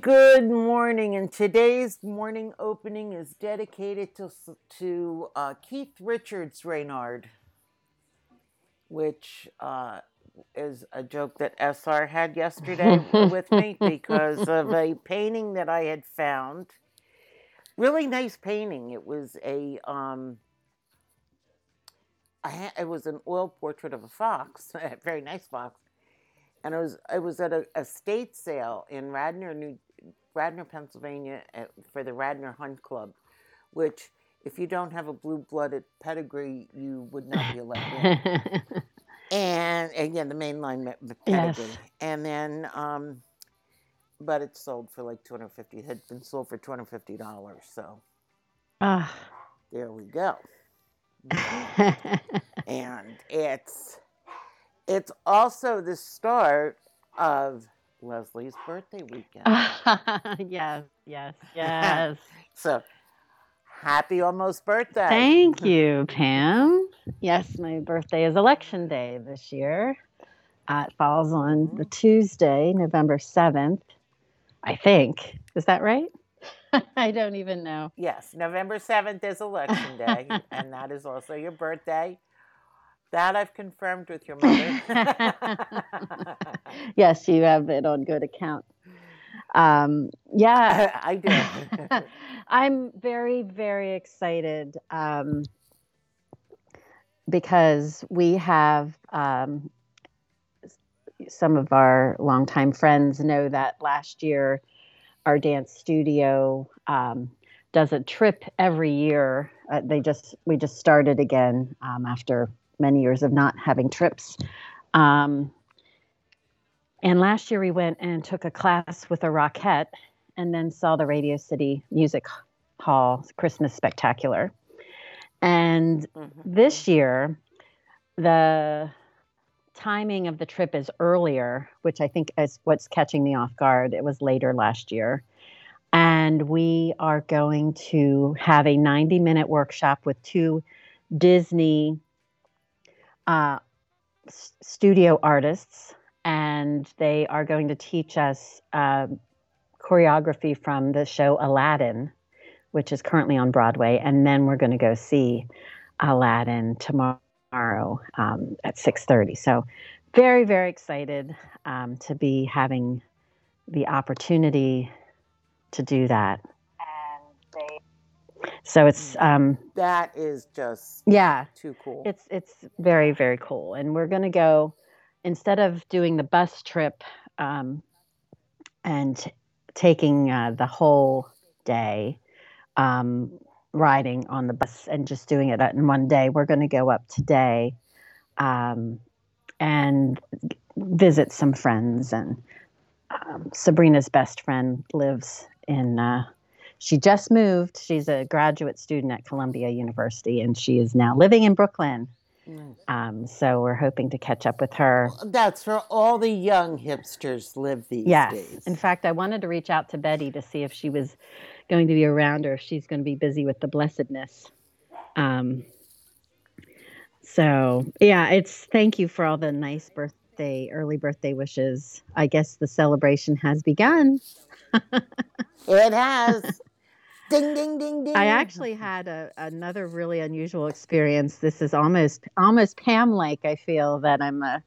Good morning. And today's morning opening is dedicated to to uh, Keith Richards Reynard, which uh, is a joke that SR had yesterday with me because of a painting that I had found. Really nice painting. It was a um, I ha- it was an oil portrait of a fox, a very nice fox, and it was it was at a estate sale in Radnor, New Radnor, Pennsylvania, at, for the Radnor Hunt Club, which if you don't have a blue-blooded pedigree, you would not be allowed in. and again, the mainline pedigree, yes. and then, um, but it sold for like two hundred fifty. Had been sold for two hundred fifty dollars. So, uh. there we go. and it's it's also the start of Leslie's birthday weekend. yes, yes, yes. so happy almost birthday. Thank you, Pam. Yes, my birthday is election day this year. Uh, it falls on the mm-hmm. Tuesday, November 7th, I think. Is that right? I don't even know. Yes, November 7th is election day, and that is also your birthday. That I've confirmed with your mother. yes, you have it on good account. Um, yeah, I do. I'm very, very excited um, because we have um, some of our longtime friends know that last year our dance studio um, does a trip every year. Uh, they just we just started again um, after many years of not having trips. Um, and last year we went and took a class with a Rockette, and then saw the Radio City Music Hall Christmas Spectacular. And mm-hmm. this year, the timing of the trip is earlier, which I think is what's catching me off guard. It was later last year. And we are going to have a 90 minute workshop with two Disney uh, s- studio artists. And they are going to teach us uh, choreography from the show Aladdin, which is currently on Broadway. And then we're going to go see Aladdin tomorrow um, at 6.30 so very very excited um, to be having the opportunity to do that so it's mm. um, that is just yeah too cool it's it's very very cool and we're going to go instead of doing the bus trip um, and taking uh, the whole day um, riding on the bus and just doing it in one day. We're going to go up today um, and visit some friends. And um, Sabrina's best friend lives in, uh, she just moved. She's a graduate student at Columbia University and she is now living in Brooklyn. Um, so we're hoping to catch up with her. That's where all the young hipsters live these yes. days. In fact, I wanted to reach out to Betty to see if she was going to be around or if she's going to be busy with the blessedness. Um, so yeah, it's thank you for all the nice birthday, early birthday wishes. I guess the celebration has begun. it has. Ding ding ding ding. I actually had a, another really unusual experience. This is almost almost Pam like. I feel that I'm uh,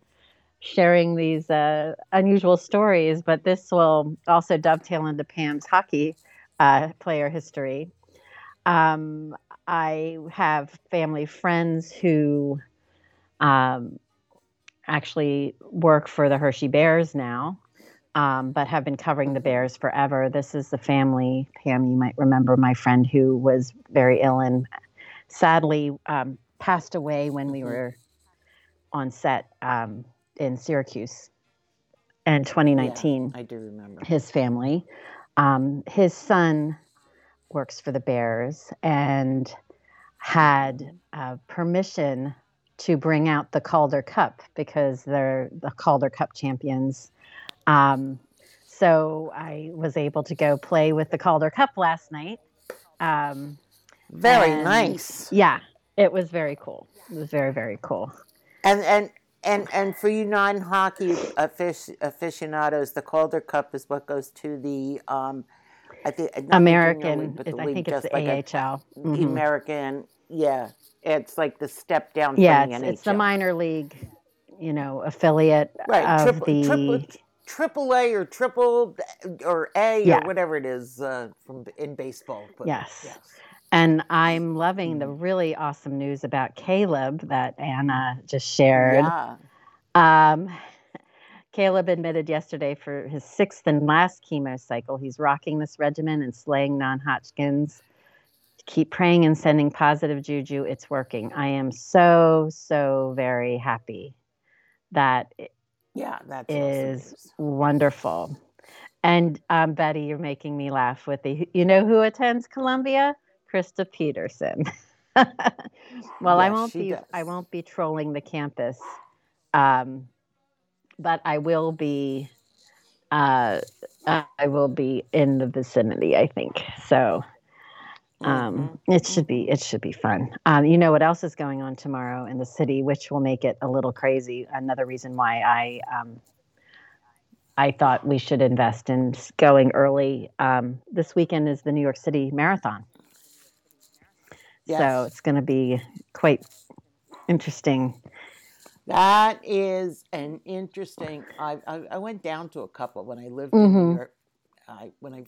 sharing these uh, unusual stories, but this will also dovetail into Pam's hockey uh, player history. Um, I have family friends who um, actually work for the Hershey Bears now, um, but have been covering the Bears forever. This is the family, Pam, you might remember my friend who was very ill and sadly um, passed away when we were on set um, in Syracuse in 2019. Yeah, I do remember. His family. Um, his son works for the Bears and had uh, permission to bring out the Calder Cup because they're the Calder Cup champions. Um, so I was able to go play with the Calder Cup last night. Um, very nice. Yeah, it was very cool. It was very very cool. And and and and for you non-hockey aficionados, the Calder Cup is what goes to the um, I think American. League, I think it's the like AHL. Mm-hmm. American, yeah. It's like the step down. Yeah, it's, the it's, the minor league, you know, affiliate right. of triple, the. Triple, triple A or triple or A yeah. or whatever it is uh, from in baseball. But, yes. yes. And I'm loving the mm-hmm. really awesome news about Caleb that Anna just shared. Yeah. Um, Caleb admitted yesterday for his sixth and last chemo cycle, he's rocking this regimen and slaying non Hodgkins. Keep praying and sending positive juju. It's working. I am so, so very happy that yeah, that is awesome wonderful. And um, Betty, you're making me laugh with the. You know who attends Columbia? Christa Peterson. well, I won't be. Does. I won't be trolling the campus, um, but I will be. Uh, I will be in the vicinity. I think so. Um, mm-hmm. It should be it should be fun. Um, you know what else is going on tomorrow in the city, which will make it a little crazy. Another reason why I um, I thought we should invest in going early. Um, this weekend is the New York City Marathon, yes. so it's going to be quite interesting. That is an interesting. I, I, I went down to a couple when I lived mm-hmm. in New mm-hmm. York. I when I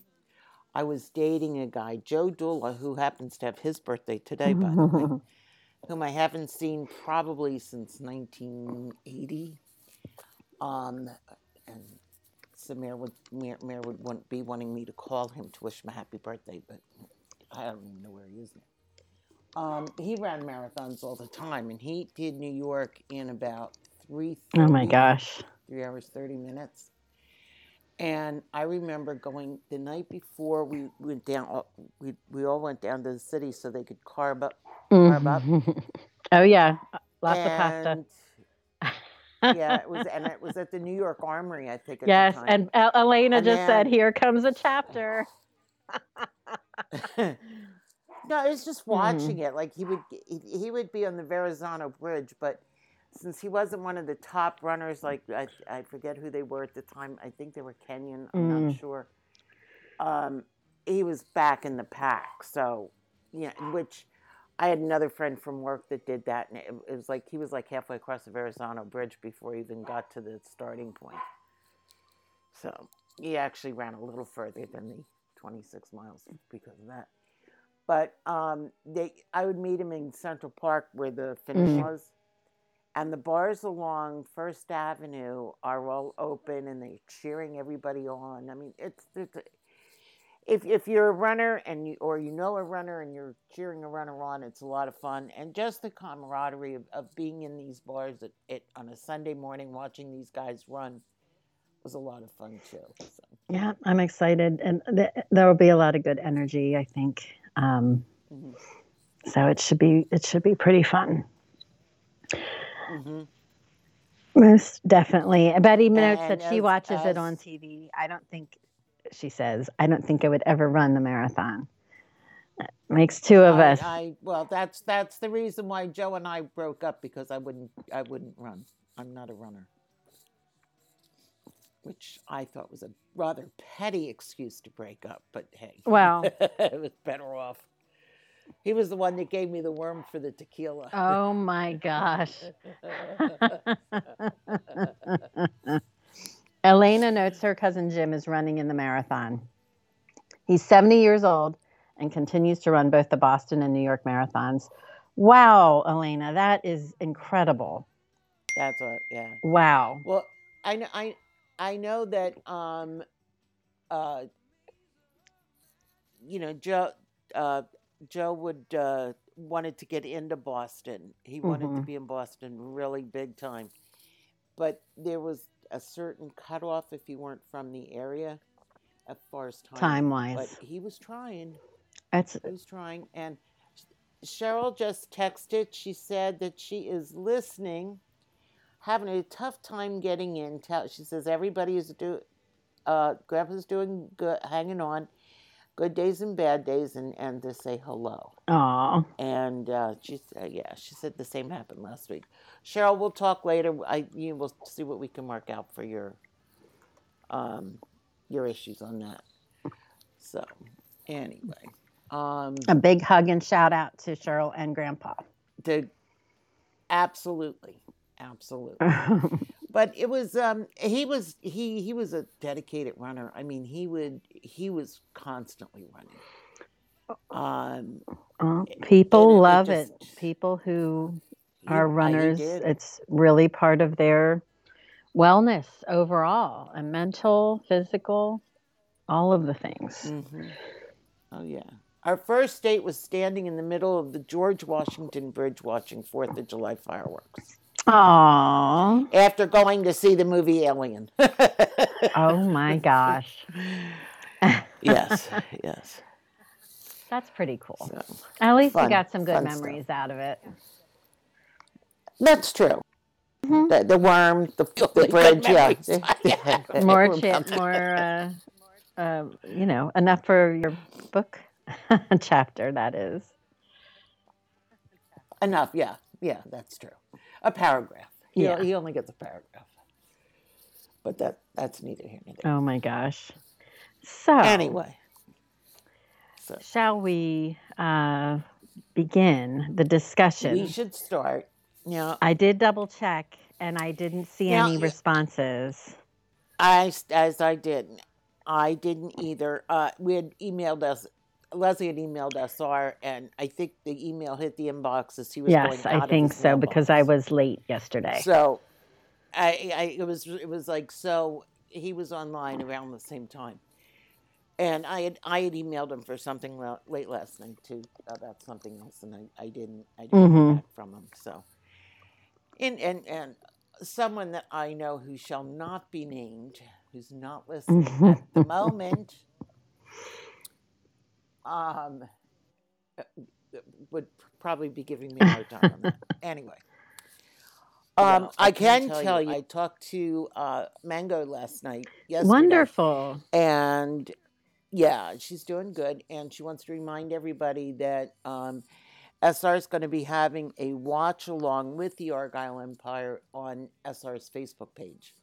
I was dating a guy, Joe Dula, who happens to have his birthday today, by the way, whom I haven't seen probably since 1980. Um, and Samir would Mir, Mir would want, be wanting me to call him to wish him a happy birthday, but I don't even know where he is now. Um, he ran marathons all the time, and he did New York in about three. Oh my gosh! Three hours thirty minutes. And I remember going the night before we went down. Uh, we we all went down to the city so they could carb up. Carb up. Mm-hmm. oh yeah, lots and, of pasta. yeah, it was, and it was at the New York Armory, I think. yes, and Elena and just then, said, "Here comes a chapter." no, it's just mm-hmm. watching mm. it. Like he would, he, he would be on the Verrazano Bridge, but since he wasn't one of the top runners, like I, I forget who they were at the time. I think they were Kenyan. I'm mm. not sure. Um, he was back in the pack. So, yeah, which I had another friend from work that did that, and it, it was like he was like halfway across the Verrazano Bridge before he even got to the starting point. So he actually ran a little further than the 26 miles because of that. But um, they, I would meet him in Central Park where the finish mm. was and the bars along First Avenue are all open and they're cheering everybody on. I mean, it's, it's if if you're a runner and you or you know a runner and you're cheering a runner on, it's a lot of fun. And just the camaraderie of, of being in these bars at, at, on a Sunday morning watching these guys run was a lot of fun too. So. Yeah, I'm excited, and th- there will be a lot of good energy. I think. Um, mm-hmm. So it should be it should be pretty fun. Mm-hmm. Most definitely. Betty notes that she watches as, it on TV. I don't think, she says, I don't think I would ever run the marathon. That makes two of I, us. I, well, that's that's the reason why Joe and I broke up because I wouldn't I wouldn't run. I'm not a runner, which I thought was a rather petty excuse to break up. But hey, well, it was better off. He was the one that gave me the worm for the tequila. Oh my gosh. Elena notes her cousin Jim is running in the marathon. He's 70 years old and continues to run both the Boston and New York marathons. Wow, Elena, that is incredible. That's what, yeah. Wow. Well, I know, I, I know that, um, uh, you know, Joe, uh, Joe would uh, wanted to get into Boston. He wanted mm-hmm. to be in Boston really big time, but there was a certain cutoff if you weren't from the area, as far as time time wise. But he was trying. That's he was trying, and Cheryl just texted. She said that she is listening, having a tough time getting in. She says everybody is do, uh, Grandpa's doing good, hanging on good days and bad days, and and to say hello. Aw. And uh, she said, yeah, she said the same happened last week. Cheryl, we'll talk later. I you will see what we can work out for your um your issues on that. So anyway, um, A big hug and shout out to Cheryl and Grandpa. the absolutely, absolutely. but it was um he was he he was a dedicated runner i mean he would he was constantly running um Oh, people it love just- it. People who he- are runners, it's really part of their wellness overall, and mental, physical, all of the things. Mhm. oh yeah our first date was standing in the middle of the george washington bridge watching fourth of july fireworks Aww. after going to see the movie alien Oh my gosh. yes yes That's pretty cool. so, At least you got some good fun stuff. memories out of it. that's true Mhm. the, the worm the, the good bridge yeah memories I have. More, We're cha- about- more, uh, uh, you know, enough for your book chapter. That is. Enough, yeah, yeah, that's true. A paragraph. He, Yeah. he only gets a paragraph. But that that's neither here nor there. Oh my gosh. So Anyway, so shall we uh, begin the discussion? we should start. Now, I did double check, and I didn't see Now, any responses. I as I did, I didn't either. Uh, we had emailed us. Leslie had emailed our, and I think the email hit the inbox as he was going Yes, I think so because I was late yesterday. So, I, I it was it was like so he was online around the same time, and I had I had emailed him for something late last night too about something else, and I, I didn't I didn't Mhm. hear back from him. So, and and and someone that I know who shall not be named, who's not listening at the moment, um, would probably be giving me a hard time on that. Anyway. Um, Well, I can tell, you, I talked to uh, Mango last night. Yesterday, Wonderful. and yeah, she's doing good. And she wants to remind everybody that um, SR is going to be having a watch along with the Argyle Empire on SR's Facebook page.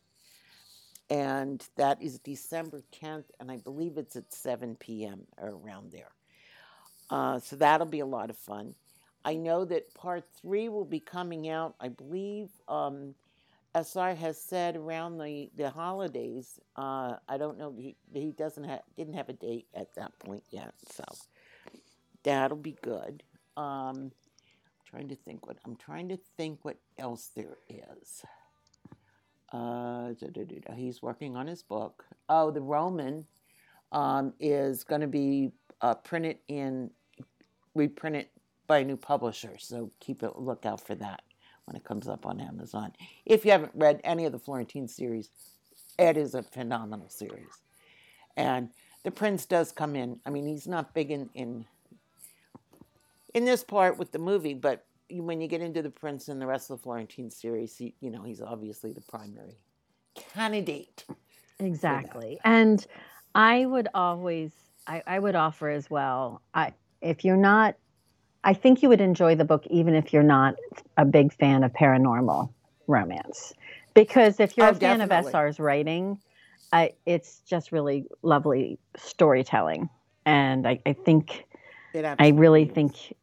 And that is December 10th, and I believe it's at 7 p.m. or around there. Uh, so that'll be a lot of fun. I know that part three will be coming out, I believe. Um, SR has said around the, the holidays. Uh, I don't know. He, he doesn't have didn't have a date at that point yet, so that'll be good. Um, trying to think what I'm trying to think what else there is. Uh, he's working on his book. Oh, the Roman um, is going to be uh, printed in reprinted by a new publisher, so keep a lookout for that when it comes up on Amazon. If you haven't read any of the Florentine series, it is a phenomenal series. And the prince does come in. I mean, he's not big in in, in this part with the movie, but when you get into the prince and the rest of the Florentine series, he, you know, he's obviously the primary candidate. Exactly. And I would always, I, I would offer as well, I, if you're not, I think you would enjoy the book even if you're not a big fan of paranormal romance. Because if you're Oh, a fan definitely. of SR's writing, I, it's just really lovely storytelling. And I, I think, It I really think,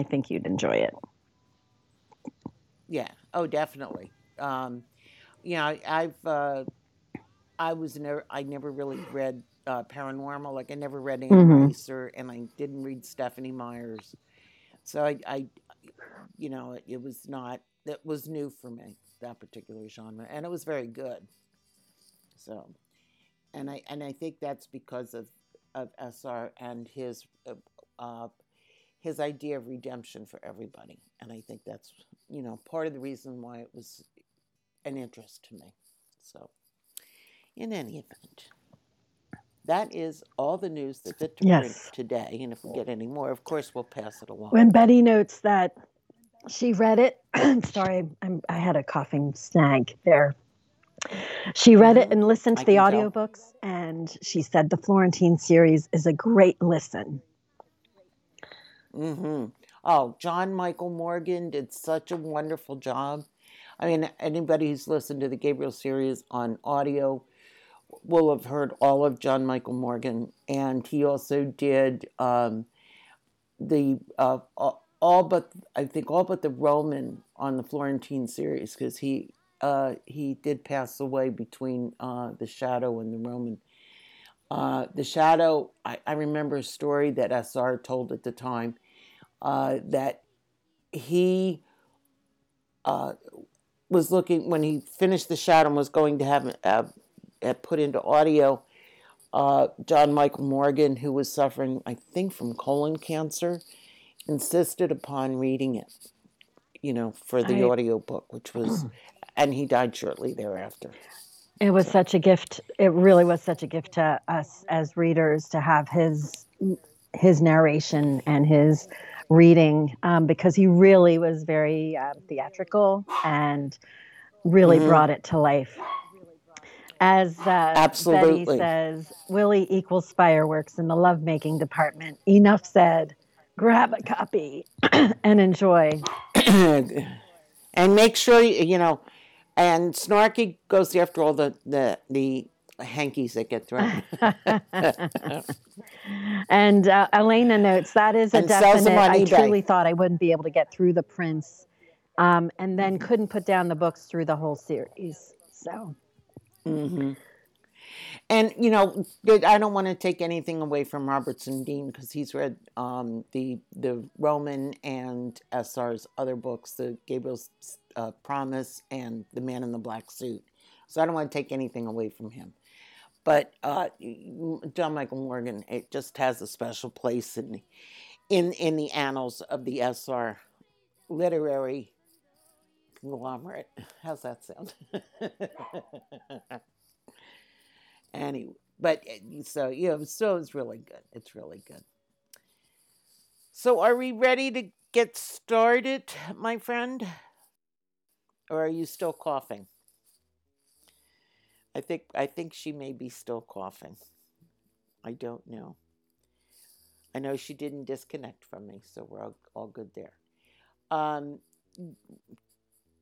I think you'd enjoy it. Yeah. Oh, definitely. Um, you know, I, I've uh, I was never I never really read uh, paranormal. Like I never read Anne Mhm. Reiser, and I didn't read Stephanie Myers. So I, I you know, it, it was not that was new for me that particular genre, and it was very good. So, and I and I think that's because of of SR and his uh, his idea of redemption for everybody, and I think that's you know part of the reason why it was an interest to me. So, in any event, that is all the news that's fit to Yes. today. And if we get any more, of course, we'll pass it along. When Betty notes that she read it, sorry, I'm, I had a coughing snag there. She read it and listened to I the can tell. audiobooks, and she said the Florentine series is a great listen. Hmm Oh, John Michael Morgan did such a wonderful job. I mean, anybody who's listened to the Gabriel series on audio will have heard all of John Michael Morgan, and he also did um, the uh, all but I think all but the Roman on the Florentine series because he uh, he did pass away between uh, the Shadow and the Roman. Uh, the Shadow, I, I remember a story that SR told at the time uh, that he uh, was looking when he finished the Shadow and was going to have it put into audio. Uh, John Michael Morgan, who was suffering, I think, from colon cancer, insisted upon reading it. You know, for the I, audio book, which was, and he died shortly thereafter. It was So, such a gift. It really was such a gift to us as readers to have his his narration and his reading um, because he really was very uh, theatrical and really hmm brought it to life. As uh, Betty says, Willie equals fireworks in the lovemaking department. Enough said. Grab a copy and enjoy. and make sure you know and snarky goes after all the the the hankies that get thrown and uh, Elena notes that is a and definite. I truly thought I wouldn't be able to get through the Prince, um, and then couldn't put down the books through the whole series. So hmm and you know i don't want to take anything away from robertson dean because he's read um, the the roman and sr's other books the gabriel's uh, promise and the man in the black suit so i don't want to take anything away from him but uh, John Michael Morgan, it just has a special place in in in the annals of the SR literary conglomerate. How's that sound? anyway, but uh, so you know, so it's really good. It's really good. So, are we ready to get started, my friend, or are you still coughing? I think I think she may be still coughing. I don't know. I know she didn't disconnect from me, so we're all, all good there. Um,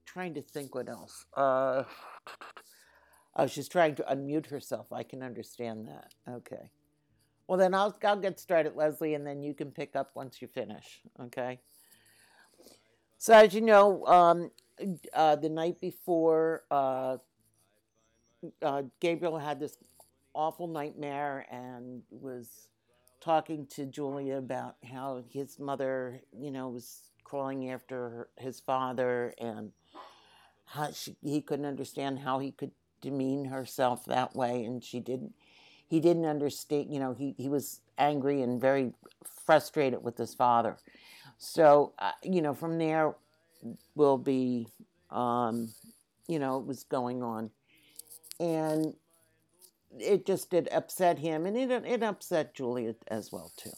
trying to think what else. Uh, oh, she's trying to unmute herself. I can understand that. Okay. Well, then I'll I'll get started, Leslie, and then you can pick up once you finish. Okay. So as you know, um, uh, the night before, uh, uh, Gabriel had this awful nightmare and was talking to Julia about how his mother, you know, was crawling after her, his father and how she, he couldn't understand how he could demean herself that way and she didn't he didn't understand you know he, he was angry and very frustrated with his father. So uh, you know from there will be um, you know it was going on. And it just did upset him and it, it upset julia as well too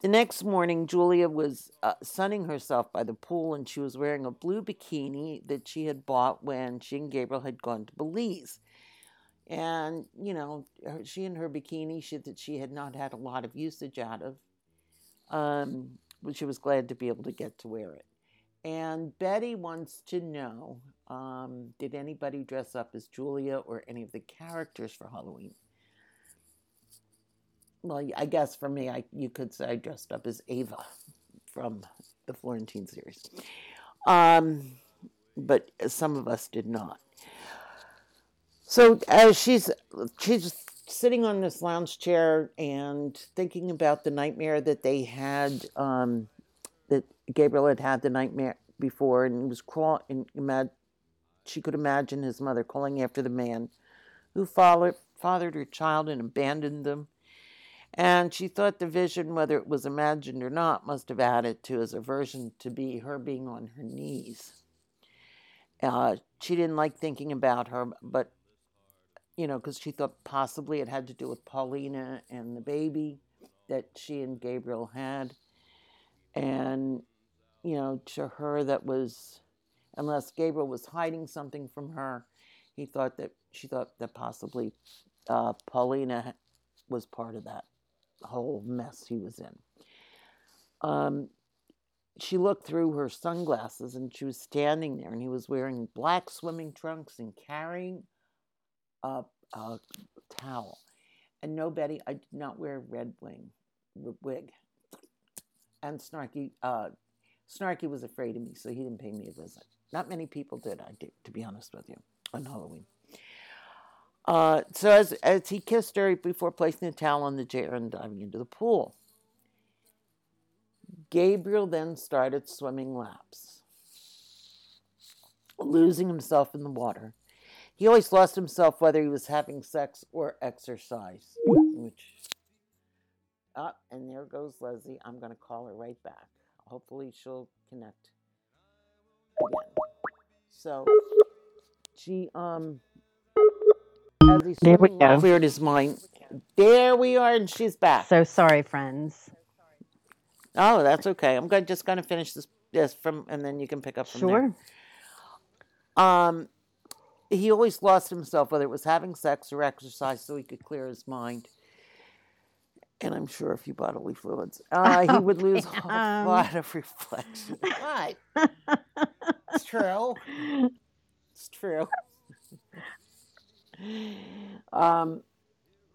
the next morning julia was uh, sunning herself by the pool and she was wearing a blue bikini that she had bought when she and gabriel had gone to belize. And you know her, she and her bikini she that she had not had a lot of usage out of um, but she was glad to be able to get to wear it. And betty wants to know um, did anybody dress up as julia or any of the characters for halloween well i guess for me I, you could say i dressed up as ava from the florentine series um, but some of us did not so as she's she's sitting on this lounge chair and thinking about the nightmare that they had, um, that Gabriel had had the nightmare before, and was crawl and imag- she could imagine his mother calling after the man who followed, fathered her child and abandoned them. And she thought the vision, whether it was imagined or not, must have added to his aversion to be her being on her knees. Uh, she didn't like thinking about her, but you know, because she thought possibly it had to do with Paulina and the baby that she and Gabriel had. And, you know, to her, that was, unless Gabriel was hiding something from her, he thought that she thought that possibly uh, Paulina was part of that whole mess he was in. Um, she looked through her sunglasses and she was standing there, and he was wearing black swimming trunks and carrying a, a towel. And no, Betty, I did not wear a red wing wig. And Snarky, uh, Snarky was afraid of me, so he didn't pay me a visit. Not many people did, I did, to be honest with you, on Halloween. Uh, so as, as he kissed her before placing the towel on the chair and diving into the pool, Gabriel then started swimming laps, losing himself in the water. He always lost himself whether he was having sex or exercise, which oh, and there goes Leslie. I'm going to call her right back. Hopefully she'll connect again. So she um as he there we go. cleared his mind. There we are, and she's back. So sorry, friends. Oh, that's okay. I'm going just going to finish this this from, and then you can pick up from sure. there. Um, he always lost himself, whether it was having sex or exercise, so he could clear his mind. And I'm sure a few bodily fluids. Uh, he would lose a lot of reflection. What? it's true. It's true. Um,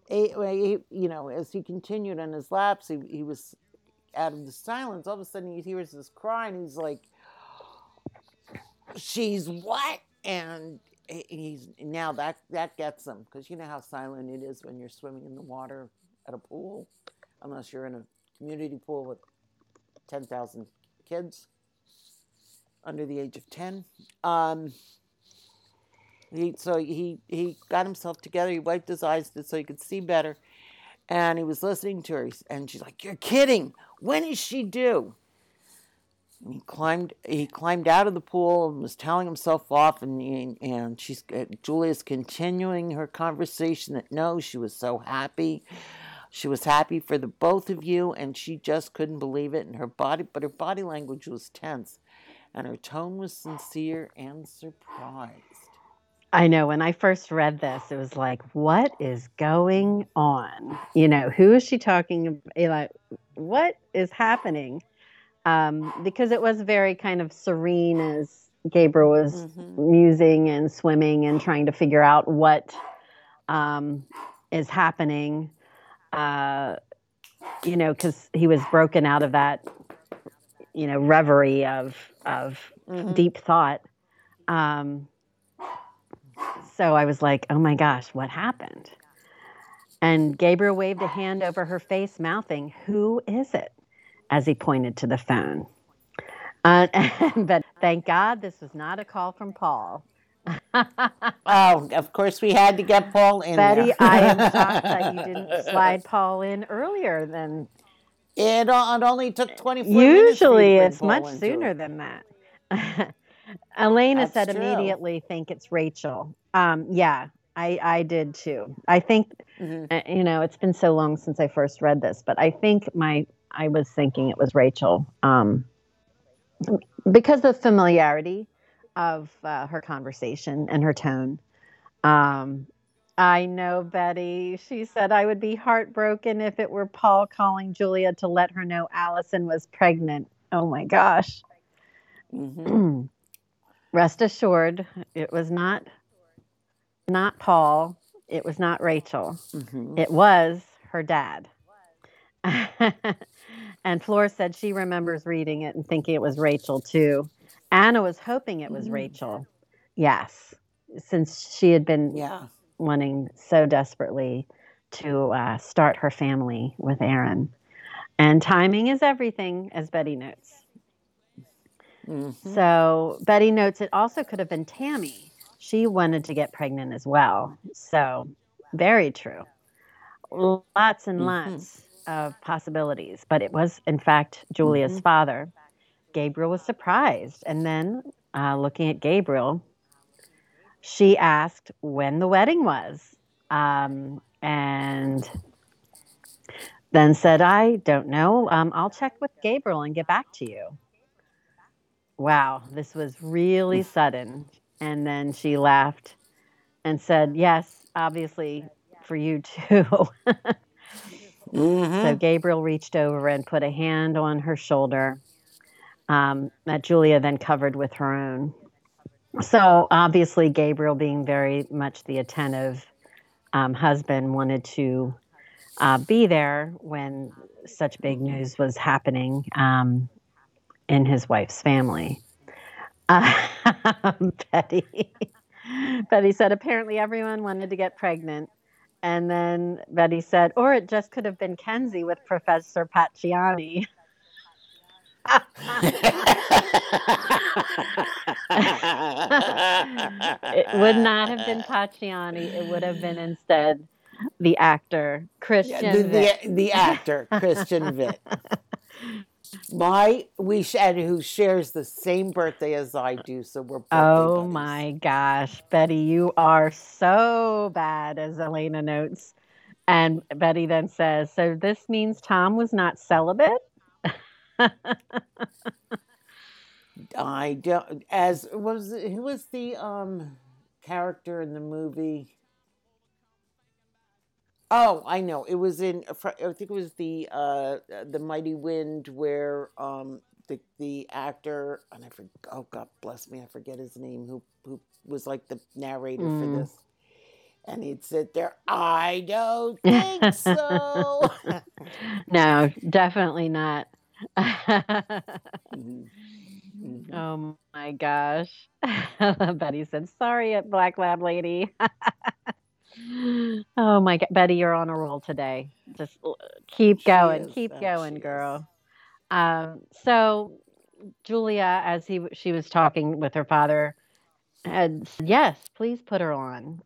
he, he, you know, as he continued on his laps, he, he was out of the silence. All of a sudden, he hears this cry, and he's like, "She's what?" And he's now that that gets him because you know how silent it is when you're swimming in the water at a pool, unless you're in a community pool with ten thousand kids under the age of ten. Um, he so he he got himself together. He wiped his eyes so he could see better, and he was listening to her. And she's like, "You're kidding! When is she due?" And he climbed. He climbed out of the pool and was telling himself off. And and she's uh, Julia's continuing her conversation that no, she was so happy. She was happy for the both of you, and she just couldn't believe it. And her body, but her body language was tense, and her tone was sincere and surprised. I know when I first read this, it was like, what is going on? You know, who is she talking about? Eh, like, what is happening? Um, because it was very kind of serene as Gabriel was mm-hmm. musing and swimming and trying to figure out what um, is happening. Uh, you know, because he was broken out of that, you know, reverie of of mm-hmm. deep thought. Um, so I was like, oh my gosh, what happened? And Gabriel waved a hand over her face, mouthing, Who is it? as he pointed to the phone. Uh, but thank God this was not a call from Paul. oh, of course we had to get Paul in. Betty, I am shocked that you didn't slide Paul in earlier than. It, it only took 24 Usually it's much sooner it. than that. Elena That's said true. immediately think it's Rachel. Um, yeah, I, I did too. I think, mm-hmm. uh, you know, it's been so long since I first read this, but I think my, I was thinking it was Rachel um, because of familiarity of uh, her conversation and her tone. Um, I know Betty. She said I would be heartbroken if it were Paul calling Julia to let her know Allison was pregnant. Oh my gosh. Mm-hmm. Rest assured, it was not not Paul. It was not Rachel. Mm-hmm. It was her dad. and Flora said she remembers reading it and thinking it was Rachel too. Anna was hoping it was mm-hmm. Rachel. Yes, since she had been yeah. wanting so desperately to uh, start her family with Aaron. And timing is everything, as Betty notes. Mm-hmm. So Betty notes it also could have been Tammy. She wanted to get pregnant as well. So very true. Lots and mm-hmm. lots of possibilities. But it was, in fact, Julia's mm-hmm. father. Gabriel was surprised. And then uh, looking at Gabriel, she asked when the wedding was. Um, and then said, I don't know. Um, I'll check with Gabriel and get back to you wow, this was really sudden. And then she laughed and said, Yes, obviously for you too. Mm-hmm. So Gabriel reached over and put a hand on her shoulder um, that Julia then covered with her own. So obviously, Gabriel, being very much the attentive um, husband, wanted to uh, be there when such big news was happening um, in his wife's family. Uh, Betty, Betty said apparently everyone wanted to get pregnant. And then Betty said, or it just could have been Kenzie with Professor Pacciani. it would not have been Pacciani. It would have been instead the actor Christian. Yeah, the, the, the actor Christian Vitt. My we and who shares the same birthday as I do, so we're Oh buddies. my gosh, Betty, you are so bad, as Elena notes. And Betty then says, So this means Tom was not celibate? I don't as was who was the um character in the movie? Oh, I know. It was in I think it was the uh the Mighty Wind where um the the actor and I forget oh God bless me I forget his name who who was like the narrator Mm. for this. And he'd sit there, I don't think so. no, definitely not. Mhm. Mhm. oh my gosh. Betty said, Sorry, Black Lab Lady. Oh my God. Betty, you're on a roll today. Just keep going. is, keep going, girl. Um, so Julia, as he she was talking with her father, had said, yes, please put her on.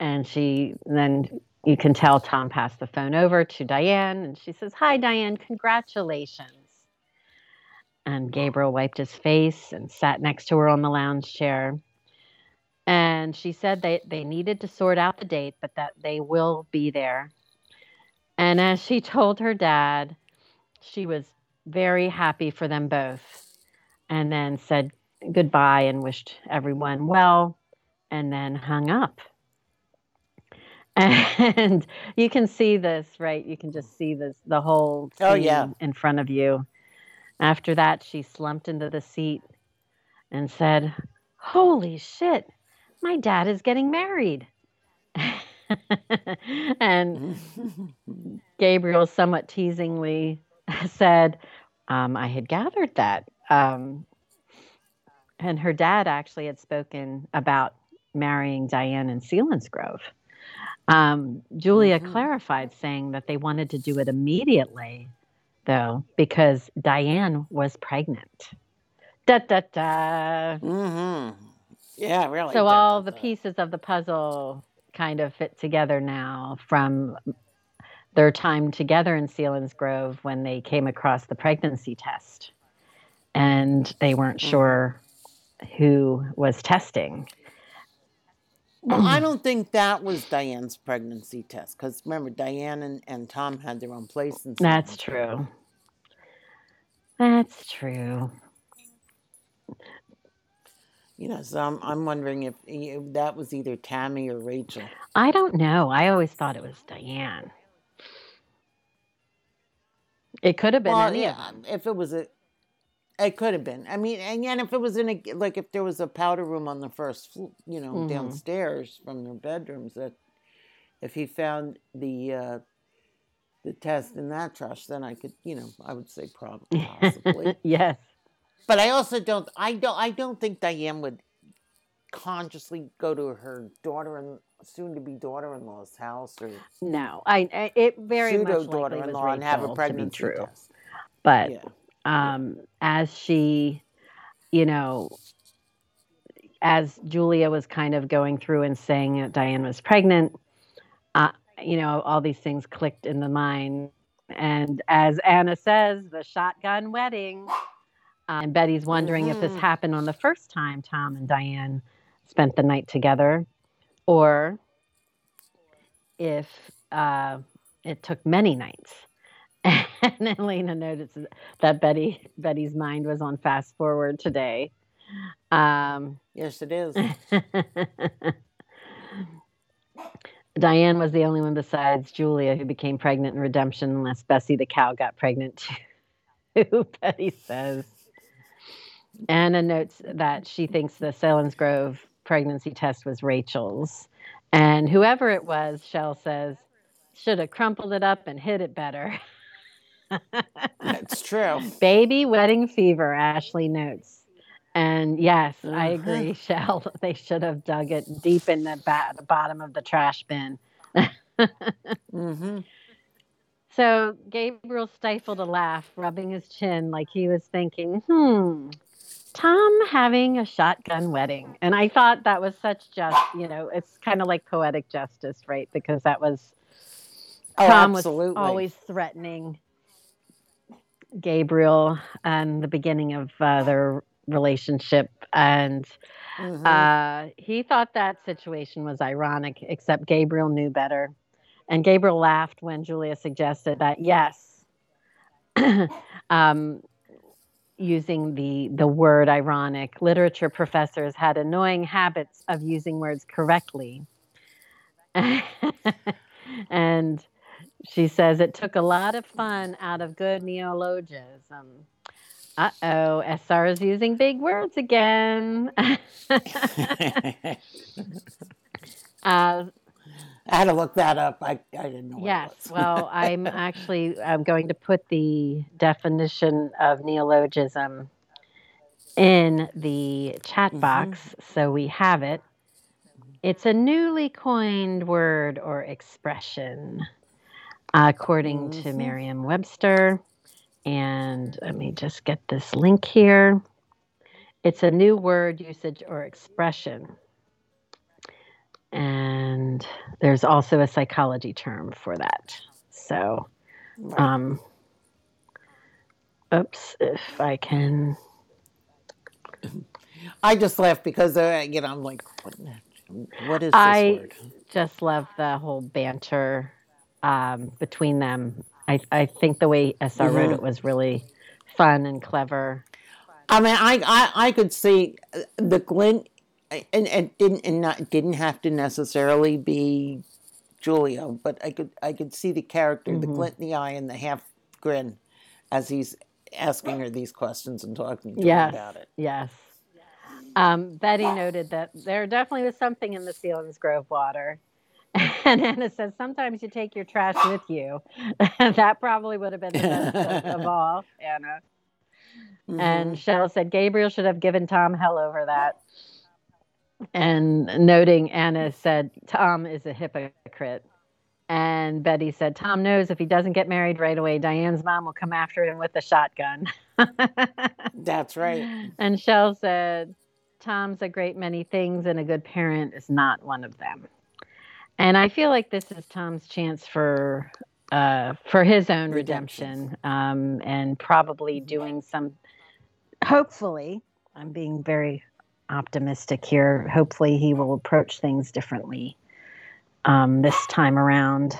And she then you can tell Tom passed the phone over to Diane, and she says, "Hi, Diane, congratulations." And Gabriel wiped his face and sat next to her on the lounge chair. And she said they, they needed to sort out the date, but that they will be there. And as she told her dad, she was very happy for them both and then said goodbye and wished everyone well and then hung up. And you can see this, right? You can just see this the whole scene Oh, yeah. in front of you. After that, she slumped into the seat and said, Holy shit, my dad is getting married. and Gabriel somewhat teasingly said, um, I had gathered that. Um, and her dad actually had spoken about marrying Diane in Selinsgrove. Um, Julia Mhm. clarified, saying that they wanted to do it immediately, though, because Diane was pregnant. Da da da. hmm Yeah, really. So all the pieces of the puzzle kind of fit together now from their time together in Selinsgrove when they came across the pregnancy test. And they weren't Mhm. sure who was testing. Well, I don't think that was Diane's pregnancy test because remember, Diane and, and Tom had their own place. And That's true. That's true. You know, so I'm, I'm wondering if, if that was either Tammy or Rachel. I don't know. I always thought it was Diane. It could have been Well, any yeah, them. if it was a, it could have been. I mean, and again, if it was in a like if there was a powder room on the first, you know, Mhm. downstairs from their bedrooms, that if he found the uh, the test in that trash, then I could, you know, I would say probably possibly. yes. But I also don't. I don't. I don't think Diane would consciously go to her daughter and soon-to-be daughter-in-law's house or No. I, it very much pseudo likely daughter-in-law and have a pregnancy true. test. But Yeah. um, as she, you know, as Julia was kind of going through and saying that Diane was pregnant, uh, you know, all these things clicked in the mind. And as Anna says, the shotgun wedding. Uh, and Betty's wondering if this Mhm. happened on the first time Tom and Diane spent the night together, or if uh, it took many nights. And then Lena notices that Betty Betty's mind was on fast forward today. Um, Yes, it is. Diane was the only one besides Julia who became pregnant in Redemption, unless Bessie the cow got pregnant too, Betty says. Anna notes that she thinks the Selinsgrove pregnancy test was Rachel's. And whoever it was, Shell says, should have crumpled it up and hid it better. That's true. Baby wedding fever, Ashley notes. And yes, uh-huh. I agree, Shell. They should have dug it deep in the, ba- the bottom of the trash bin. mm-hmm. So Gabriel stifled a laugh, rubbing his chin like he was thinking, hmm, Tom having a shotgun wedding. And I thought that was such just, you know, it's kind of like poetic justice, right? Because that was oh, Tom absolutely. was always threatening Gabriel and the beginning of uh, their relationship. And mm-hmm. uh, he thought that situation was ironic, except Gabriel knew better. And Gabriel laughed when Julia suggested that, yes, um, using the the word ironic literature professors had annoying habits of using words correctly. And she says it took a lot of fun out of good neologism. Uh-oh sr is using big words again. Uh, I had to look that up. I, I didn't know. Yes. well, I'm actually I'm going to put the definition of neologism in the chat mm-hmm. box so we have it. It's a newly coined word or expression, according mm-hmm. to Merriam Webster. And let me just get this link here. It's a new word, usage, or expression. And there's also a psychology term for that. So, um, oops, if I can. I just laugh because uh, you know I'm like, what, what is this I word? just love the whole banter um, between them. I I think the way SR mm-hmm. wrote it was really fun and clever. I mean, I I, I could see uh, the glint and and didn't and not didn't have to necessarily be Julia, but I could I could see the character, mm-hmm. the glint in the eye, and the half grin as he's asking her these questions and talking to yes, her about it. Yes. Um, Betty noted that there definitely was something in the Selinsgrove water. And Anna says, sometimes you take your trash with you. that probably would have been the best of, of all, Anna. Mm-hmm. And Shell said, Gabriel should have given Tom hell over that and noting Anna said, Tom is a hypocrite. And Betty said, Tom knows if he doesn't get married right away, Diane's mom will come after him with a shotgun. That's right. And Shell said, Tom's a great many things, and a good parent is not one of them. And I feel like this is Tom's chance for uh, for his own redemption, redemption um, and probably doing some. Hopefully, I'm being very optimistic here. Hopefully, he will approach things differently um, this time around.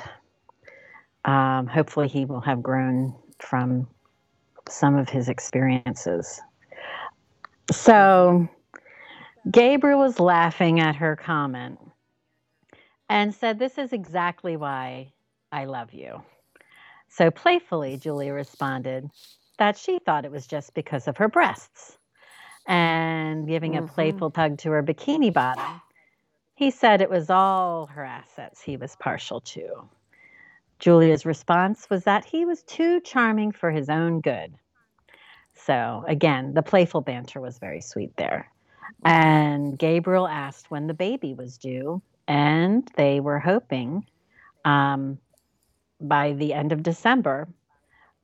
Um, hopefully, he will have grown from some of his experiences. So, Gabriel was laughing at her comment and said, This is exactly why I love you. So, playfully, Julia responded that she thought it was just because of her breasts and giving mm-hmm. a playful tug to her bikini bottom. He said it was all her assets he was partial to. Julia's response was that he was too charming for his own good. So, again, the playful banter was very sweet there. And Gabriel asked when the baby was due, and they were hoping um, by the end of December.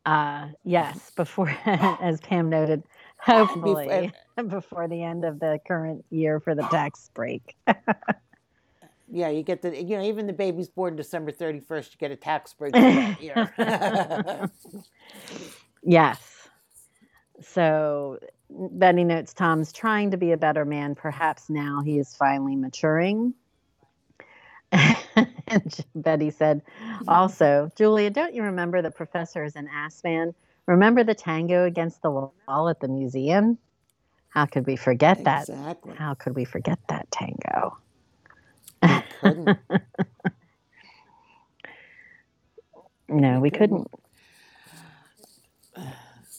Uh, yes, before, as Pam noted, hopefully before the end of the current year for the tax break. yeah, you get the you know even the baby's born December thirty first, you get a tax break for that year. yes. So Betty notes Tom's trying to be a better man. Perhaps now he is finally maturing. and Betty said, also, Julia, don't you remember the professor is an ass man? Remember the tango against the wall at the museum? How could we forget exactly. that? How could we forget that tango? No, we couldn't.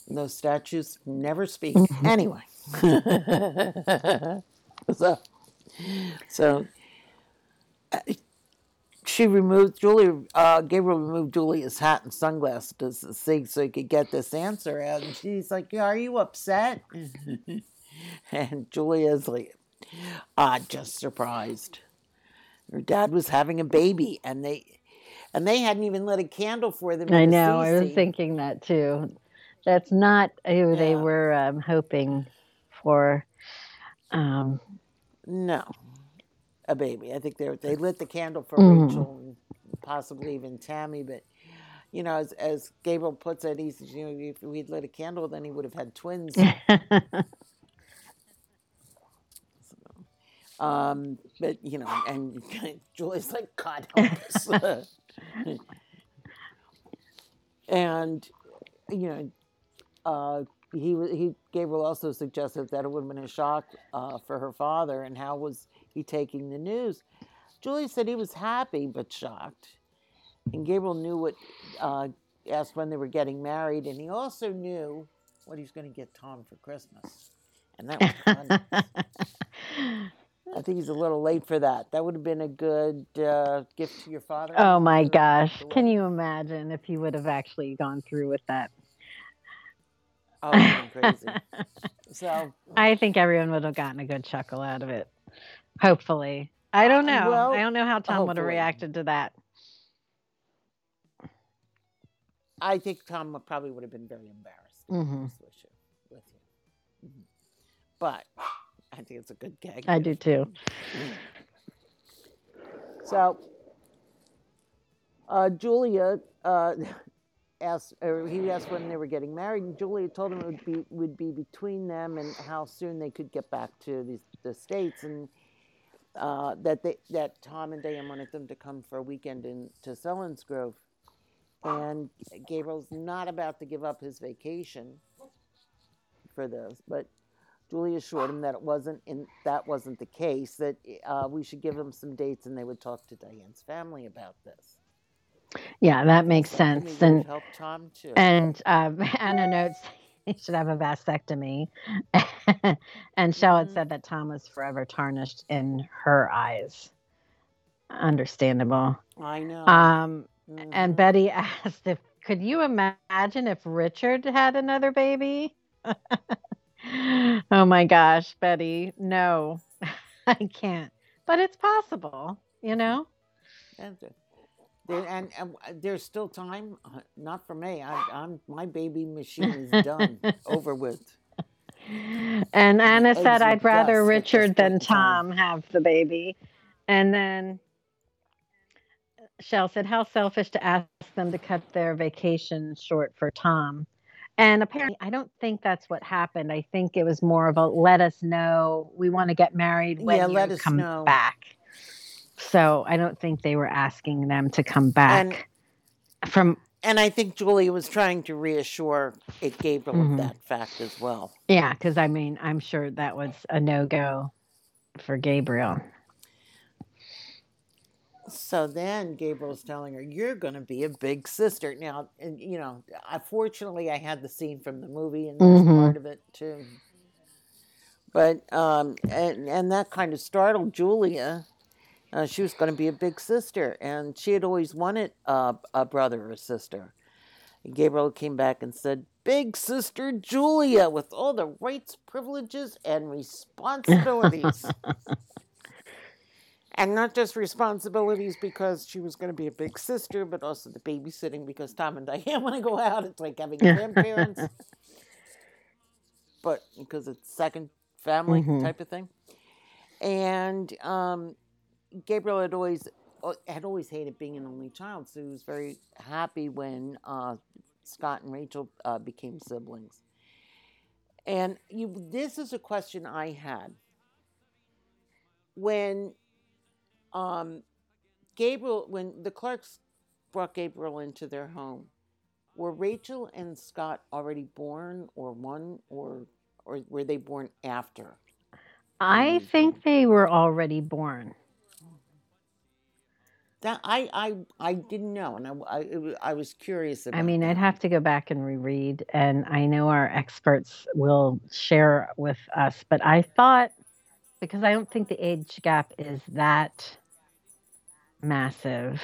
Those statues never speak. anyway. so, so uh, she removed Julie. Uh, Gabriel removed Julia's hat and sunglasses to see so he could get this answer out. And she's like, yeah, "Are you upset?" and Julia's like, "Ah, just surprised." Her dad was having a baby, and they and they hadn't even lit a candle for them. I know. I was thinking that too. That's not who yeah. they were um, hoping for. Um, no, a baby. I think they they lit the candle for mm. Rachel and possibly even Tammy, but you know, as, as Gabriel puts it, he says, you know, if we'd lit a candle, then he would have had twins. um, but you know, and Julie's like, God help us. and you know, uh, he he Gabriel also suggested that it would have been a shock uh, for her father, and how was he taking the news? Julie said he was happy but shocked, and Gabriel knew what. Uh, asked when they were getting married, and he also knew what he was going to get Tom for Christmas, and that was fun. I think he's a little late for that. That would have been a good uh, gift to your father. Oh my gosh. Can you imagine if he would have actually gone through with that? Oh, crazy. so I think everyone would have gotten a good chuckle out of it. Hopefully. I don't know. Well, I don't know how Tom hopefully. would have reacted to that. I think Tom probably would have been very embarrassed mm-hmm. with you. With you. Mm-hmm. But I think it's a good gag. I do too. So, uh, Julia uh, asked, or he asked when they were getting married, and Julia told him it would be would be between them and how soon they could get back to the, the states, and uh, that they that Tom and Diane wanted them to come for a weekend in to Selinsgrove, and Gabriel's not about to give up his vacation for this, but Julie assured him that it wasn't in, that wasn't the case. That uh, we should give him some dates, and they would talk to Diane's family about this. Yeah, that makes sense. And help Tom too. And um, Anna notes he should have a vasectomy, and Charlotte mm-hmm. said that Tom was forever tarnished in her eyes. Understandable. I know. Um, mm-hmm. And Betty asked if could you imagine if Richard had another baby? oh my gosh, Betty. No, I can't. But it's possible, you know? And, and, and there's still time. Uh, not for me. I, am my baby machine is done, over with. And Anna said, "I'd rather Richard than Tom have the baby." And then Shell said, "How selfish to ask them to cut their vacation short for Tom." And apparently, I don't think that's what happened. I think it was more of a let us know we want to get married when yeah, you come know. back. So I don't think they were asking them to come back and, from. And I think Julia was trying to reassure it Gabriel mm-hmm. of that fact as well. Yeah, because I mean, I'm sure that was a no go for Gabriel. So then Gabriel's telling her, "You're going to be a big sister." Now, and you know, unfortunately, I had the scene from the movie, and mm-hmm. part of it too. But um, and and that kind of startled Julia. Uh, she was going to be a big sister, and she had always wanted uh, a brother or a sister. And Gabriel came back and said, "Big sister Julia, with all the rights, privileges, and responsibilities." and not just responsibilities because she was going to be a big sister, but also the babysitting because Tom and Diane want to go out. It's like having grandparents, but because it's second family mm-hmm. type of thing. And um, Gabriel had always uh, had always hated being an only child, so he was very happy when uh, Scott and Rachel uh, became siblings. And you, this is a question I had when um, Gabriel, when the Clarks brought Gabriel into their home, were Rachel and Scott already born, or one, or or were they born after? I think they were already born. That I I I didn't know, and I I, I was curious about. I mean, that. I'd have to go back and reread, and I know our experts will share with us, but I thought because I don't think the age gap is that massive.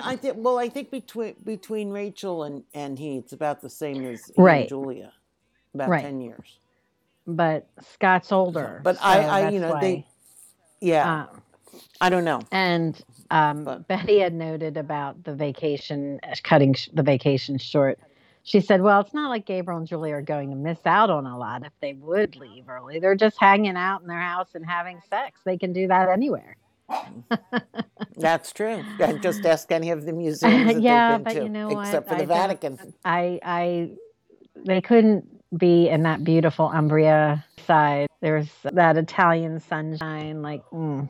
I think well, I think between between Rachel and and he, it's about the same as Right. Julia, about Right. ten years. But Scott's older. But I- so I- you that's know, they- Yeah, Uh, I don't know. And um, Betty had noted about the vacation, cutting sh- the vacation short. She said, Well, it's not like Gabriel and Julie are going to miss out on a lot if they would leave early. They're just hanging out in their house and having sex. They can do that anywhere. That's true. Just ask any of the museums that Yeah, they've been but to, you know what? except for the don't- Vatican. I, I, they couldn't be in that beautiful Umbria side. There's that Italian sunshine. Like, mm.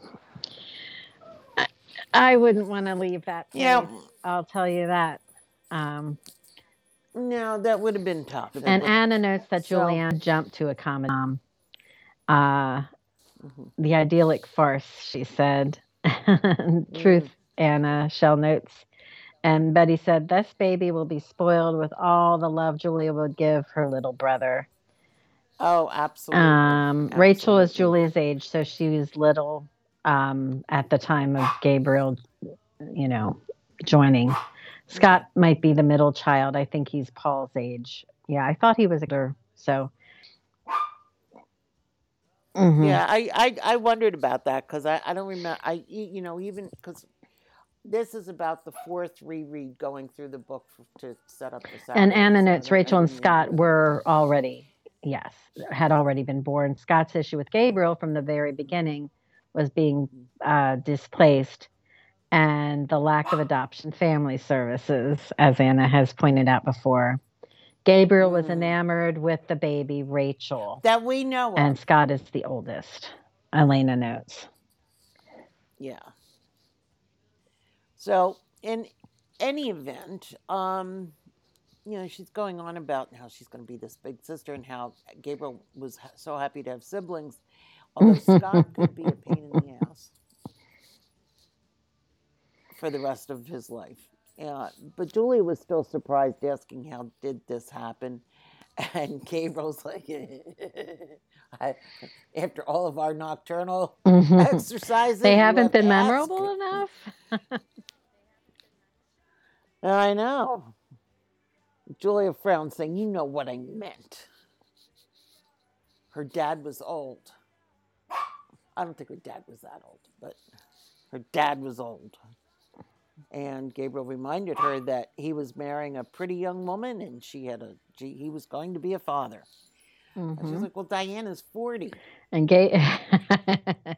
I, wouldn't want to leave that place. Yeah, I'll tell you that. Um, no, that would have been tough. That and would- Anna notes that So- Julianne jumped to a accommodate um, uh, Mhm. the idyllic farce, she said. Truth, Anna, Shell notes. And Betty said, This baby will be spoiled with all the love Julia would give her little brother. oh, absolutely. Um, Rachel is Julia's age, so she was little um, at the time of Gabriel, you know, joining. Scott might be the middle child. I think he's Paul's age. Yeah, I thought he was older. So, Mhm. Yeah, I, I I wondered about that because I, I don't remember. I you know even because this is about the fourth reread going through the book f to set up the. Set and Saturday, Anna so notes Rachel and Scott were already, yes, had already been born. Scott's issue with Gabriel from the very beginning was being uh, displaced and the lack of adoption family services, as Anna has pointed out before. Gabriel was Mm. enamored with the baby Rachel, that we know of. and Scott is the oldest. Elena notes. Yeah. So in any event, um, you know, she's going on about how she's going to be this big sister and how Gabriel was so happy to have siblings, although Scott could be a pain in the ass for the rest of his life. Yeah, but Julia was still surprised, asking how did this happen, and Gabriel's like, I, after all of our nocturnal mm-hmm. exercises, they haven't been ask?" memorable enough. I know. Julia frowned, saying, You know what I meant. Her dad was old. I don't think her dad was that old, but her dad was old. And Gabriel reminded her that he was marrying a pretty young woman and she had a she, he was going to be a father. And she's mm-hmm. like, Well, Diana's 40. And gay.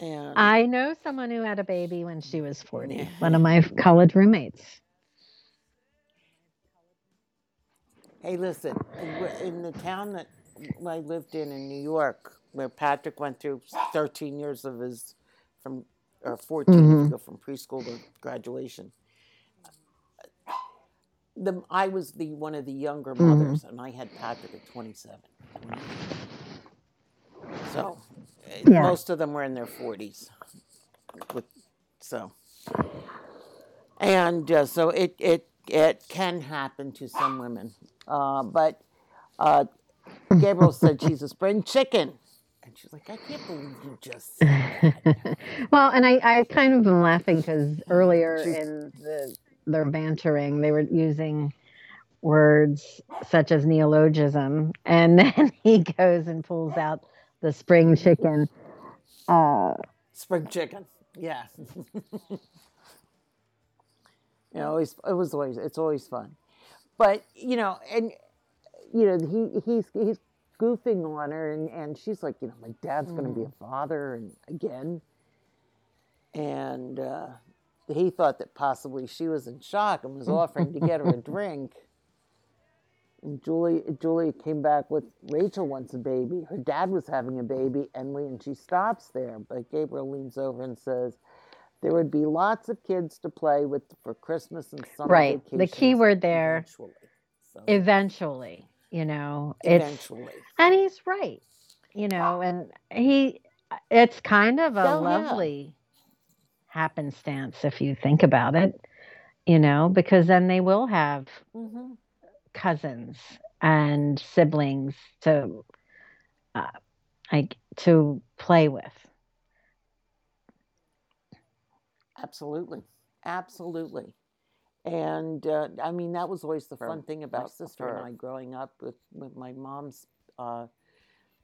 And I know someone who had a baby when she was 40, one of my college roommates. Hey, listen, in the town that I lived in in New York, where Patrick went through 13 years of his, from, or 14 Mhm. to go from preschool to graduation. The, I was the one of the younger mothers, and I had Patrick at 27. So, eh, Yeah. most of them were in their 40s. With, so, and uh, so it, it, it can happen to some women. Uh, but uh, Gabriel said she's a spring chicken. And she's like, I can't believe you just said that. well, and I, I kind of am laughing because earlier She's- in the, their bantering, they were using words such as neologism, and then he goes and pulls out the spring chicken. Uh, Spring chicken. Yeah. you know, it's, it was always, it's always fun. But, you know, and, you know, he, he's, he's goofing on her and, and she's like, you know, my dad's going to be a father and again. And, uh, he thought that possibly she was in shock and was offering to get her a drink. And Julie, Julia came back with Rachel wants a baby. Her dad was having a baby, and when she stops there, but Gabriel leans over and says, "There would be lots of kids to play with for Christmas and summer Right. The key word there, Eventually, so, eventually, you know, it's eventually. and he's right you know and he it's kind of a Oh, yeah. lovely happenstance if you think about it, you know, because then they will have Mm-hmm. cousins and siblings to uh, like to play with. Absolutely, absolutely. And uh, I mean, that was always the fun thing about my sister and. I growing up with, with my mom's uh,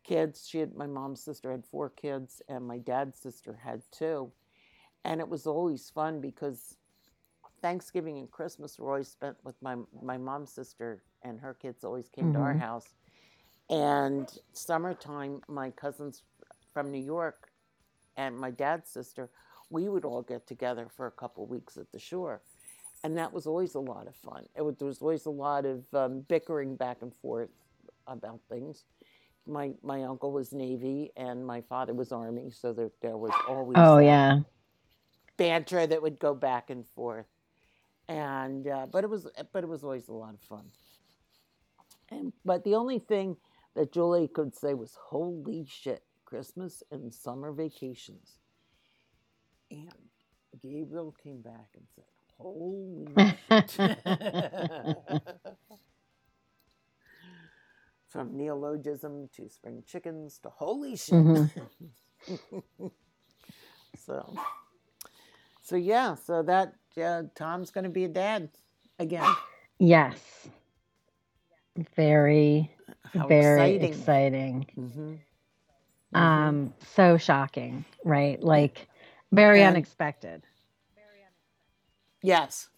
kids. She had my mom's sister had four kids, and my dad's sister had two. And it was always fun because Thanksgiving and Christmas were always spent with my my mom's sister, and her kids always came to our Mhm. house. And summertime, my cousins from New York and my dad's sister, we would all get together for a couple weeks at the shore, and that was always a lot of fun. It was, there was always a lot of um, bickering back and forth about things. My my uncle was Navy and my father was Army, so there there was always Oh yeah. banter that would go back and forth, and uh, but it was but it was always a lot of fun. And but the only thing that Julie could say was, "Holy shit!" Christmas and summer vacations. And Gabriel came back and said, "Holy shit!" From neologism to spring chickens to holy shit. Mhm. so, so yeah, so that uh, Tom's going to be a dad again. Yes. Very, How very exciting! exciting. hmm Um, so shocking, right? Like very And- unexpected. Yes,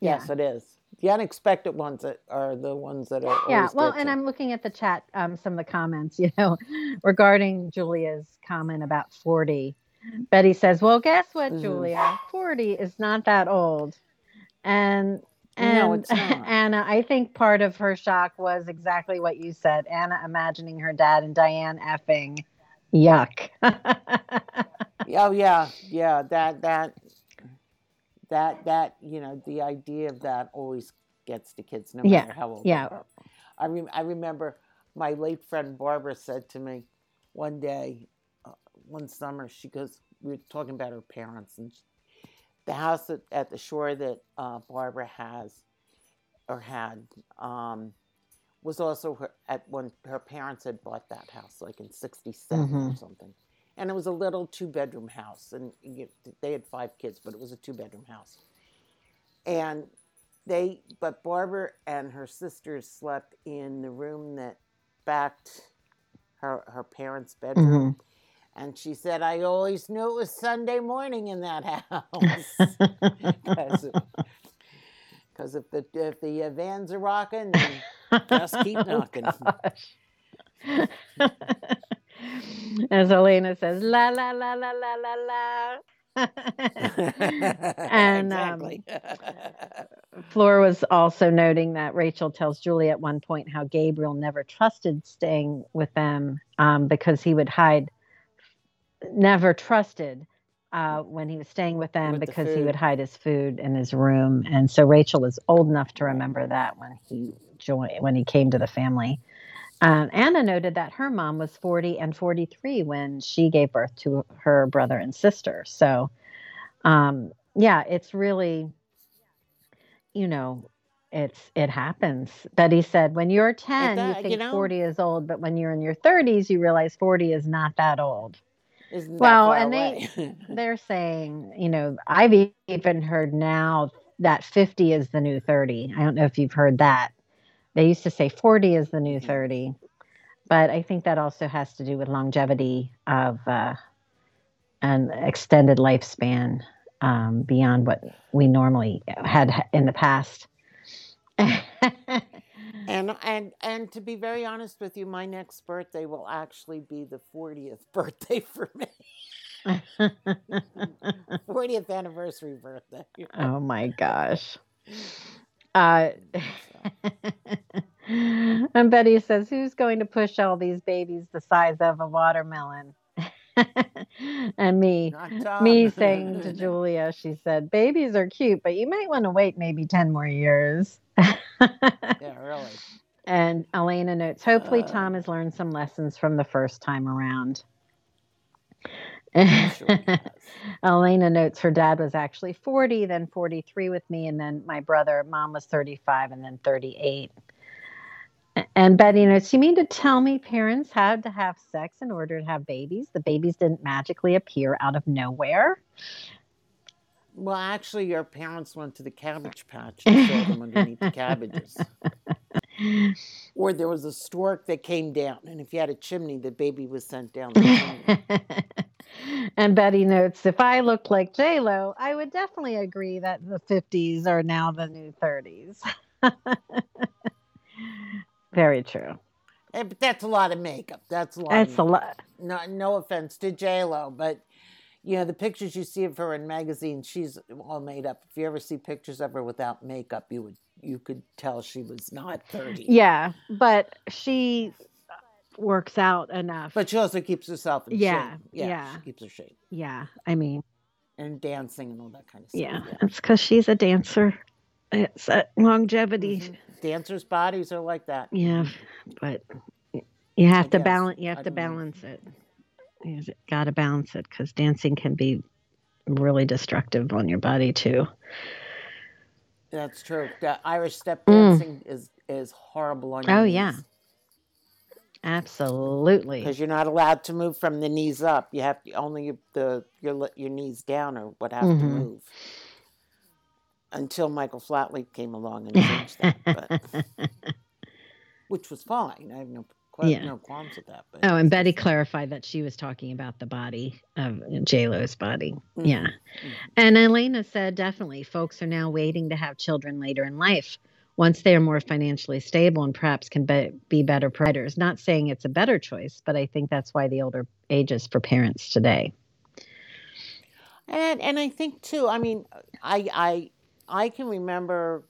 Yeah. yes, it is. The unexpected ones that are the ones that are Yeah, well, and I'm looking at the chat, um, some of the comments, you know, regarding Julia's comment about 40. Betty says, Well, guess what, Mhm. Julia? 40 is not that old. And and No. Anna, I think part of her shock was exactly what you said. Anna imagining her dad and Diane effing. Yuck. Oh yeah, yeah. That that that that you know the idea of that always gets to kids no Yeah, matter how old. yeah. They are. I rem- I remember my late friend Barbara said to me one day, uh, one summer. She goes, we were talking about her parents and the house at, at the shore that uh, Barbara has or had. Um, was also her, at when her parents had bought that house, like in '67 or Mhm. something and it was a little two bedroom house and you, they had five kids but it was a two bedroom house and they but barbara and her sisters slept in the room that backed her her parents bedroom Mhm. and she said i always knew it was sunday morning in that house because if the if the uh, vans are rocking then Just keep Oh, knocking. gosh. As Elena says, la la la la la la la. and um, exactly Flora was also noting that Rachel tells Julie at one point how Gabriel never trusted staying with them um, because he would hide, never trusted uh, when he was staying with them With the because he would hide his food in his room. And so Rachel is old enough to remember that when he joined, when he came to the family. Um, Anna noted that her mom was 40 and 43 when she gave birth to her brother and sister. So, um, yeah, it's really, you know, it's it happens. Betty said, when you're 10, does, you you think know. 40 is old, but when you're in your 30s, you realize 40 is not that old. That Well, and they- They're saying, you know, I've even heard now that 50 is the new 30. I don't know if you've heard that. They used to say 40 is the new Mhm. 30. But I think that also has to do with longevity of uh, an extended lifespan um, beyond what we normally had in the past. And and and to be very honest with you, my next birthday will actually be the 40th birthday for me. 40th anniversary birthday. oh my gosh. Uh, and Betty says, Who's going to push all these babies the size of a watermelon? and me, me saying to Julia, she said, Babies are cute, but you might want to wait maybe 10 more years. Yeah, really. and Elena notes, Hopefully, Uh. Tom has learned some lessons from the first time around. Elena notes her dad was actually 40, then 43 with me, and then my brother, mom was 35, and then 38. And Betty notes, you mean to tell me parents had to have sex in order to have babies? The babies didn't magically appear out of nowhere? Well, actually, your parents went to the cabbage patch and saw them underneath the cabbages. Or there was a stork that came down, and if you had a chimney, the baby was sent down the chimney. and Betty notes, if I looked like J Lo, I would definitely agree that the 50s are now the new 30s. Very true. Eh, but that's a lot of makeup. That's a lot. That's a lot. No, no offense to J Lo, but you know the pictures you see of her in magazines, she's all made up. If you ever see pictures of her without makeup, you would you could tell she was not thirty. Yeah, but she works out enough. But she also keeps herself in Yeah, shape. Yeah, yeah. she keeps her shape yeah, I mean, and dancing and all that kind of stuff. yeah, it's because she's a dancer. It's a longevity. Mhm. Dancers' bodies are like that. Yeah, but you have to balance. You I have to don't know. balance it. You got to balance it because dancing can be really destructive on your body too. That's true. The Irish step Mm. dancing is is horrible on your Oh, knees. yeah. Absolutely. because you're not allowed to move from the knees up. You have to only your, the your your knees down or what have to Mhm. move. Until Michael Flatley came along and changed that, but, which was fine. I have no que- Yeah. no qualms with that. But Oh, and Betty clarified that she was talking about the body of J Lo's body. Mhm. Yeah. Mhm. And Elena said definitely folks are now waiting to have children later in life once they are more financially stable and perhaps can be, be better providers. Not saying it's a better choice, but I think that's why the older ages for parents today. And and I think too. I mean, I I I can remember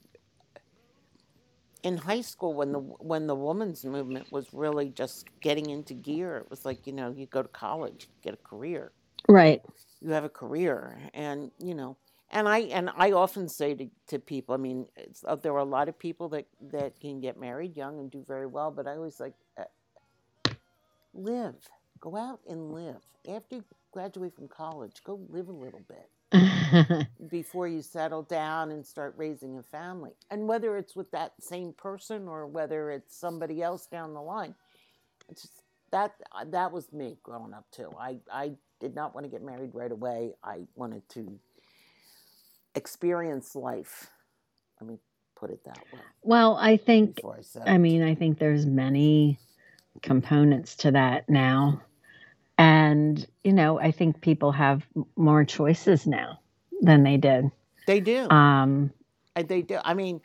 in high school when the when the women's movement was really just getting into gear. It was like you know you go to college, get a career, Right. you have a career, and you know. And I and I often say to, to people, I mean, it's, uh, there are a lot of people that, that can get married young and do very well, but I always like uh, live, go out and live. After you graduate from college, go live a little bit before you settle down and start raising a family. And whether it's with that same person or whether it's somebody else down the line, it's just, that uh, that was me growing up too. I I did not want to get married right away. I wanted to experience life. Let me put it that way well, I think I. I mean, I think there's many components to that now. And, you know, I think people have more choices now than they did. they do. Um, Uh, They do. I mean,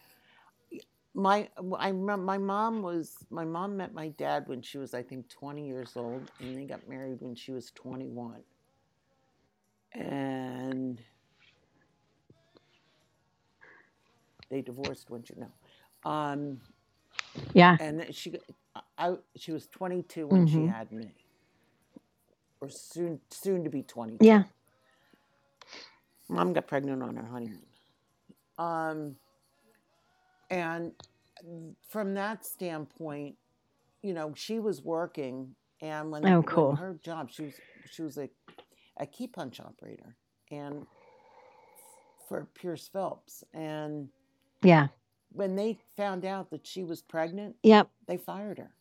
my I my mom was my mom met my dad when she was I think 20 years old, and they got married when she was 21. And they divorced when she no, um, yeah. and she I she was 22 when she Mhm. had me, or soon soon to be 22. Yeah. Mom got pregnant on her honeymoon. Um, and from that standpoint, you know, she was working, and when, Oh, when cool. her job, she was she was a, a key punch operator, and for Pierce Phelps, and Yeah. when they found out that she was pregnant, Yep. they fired her.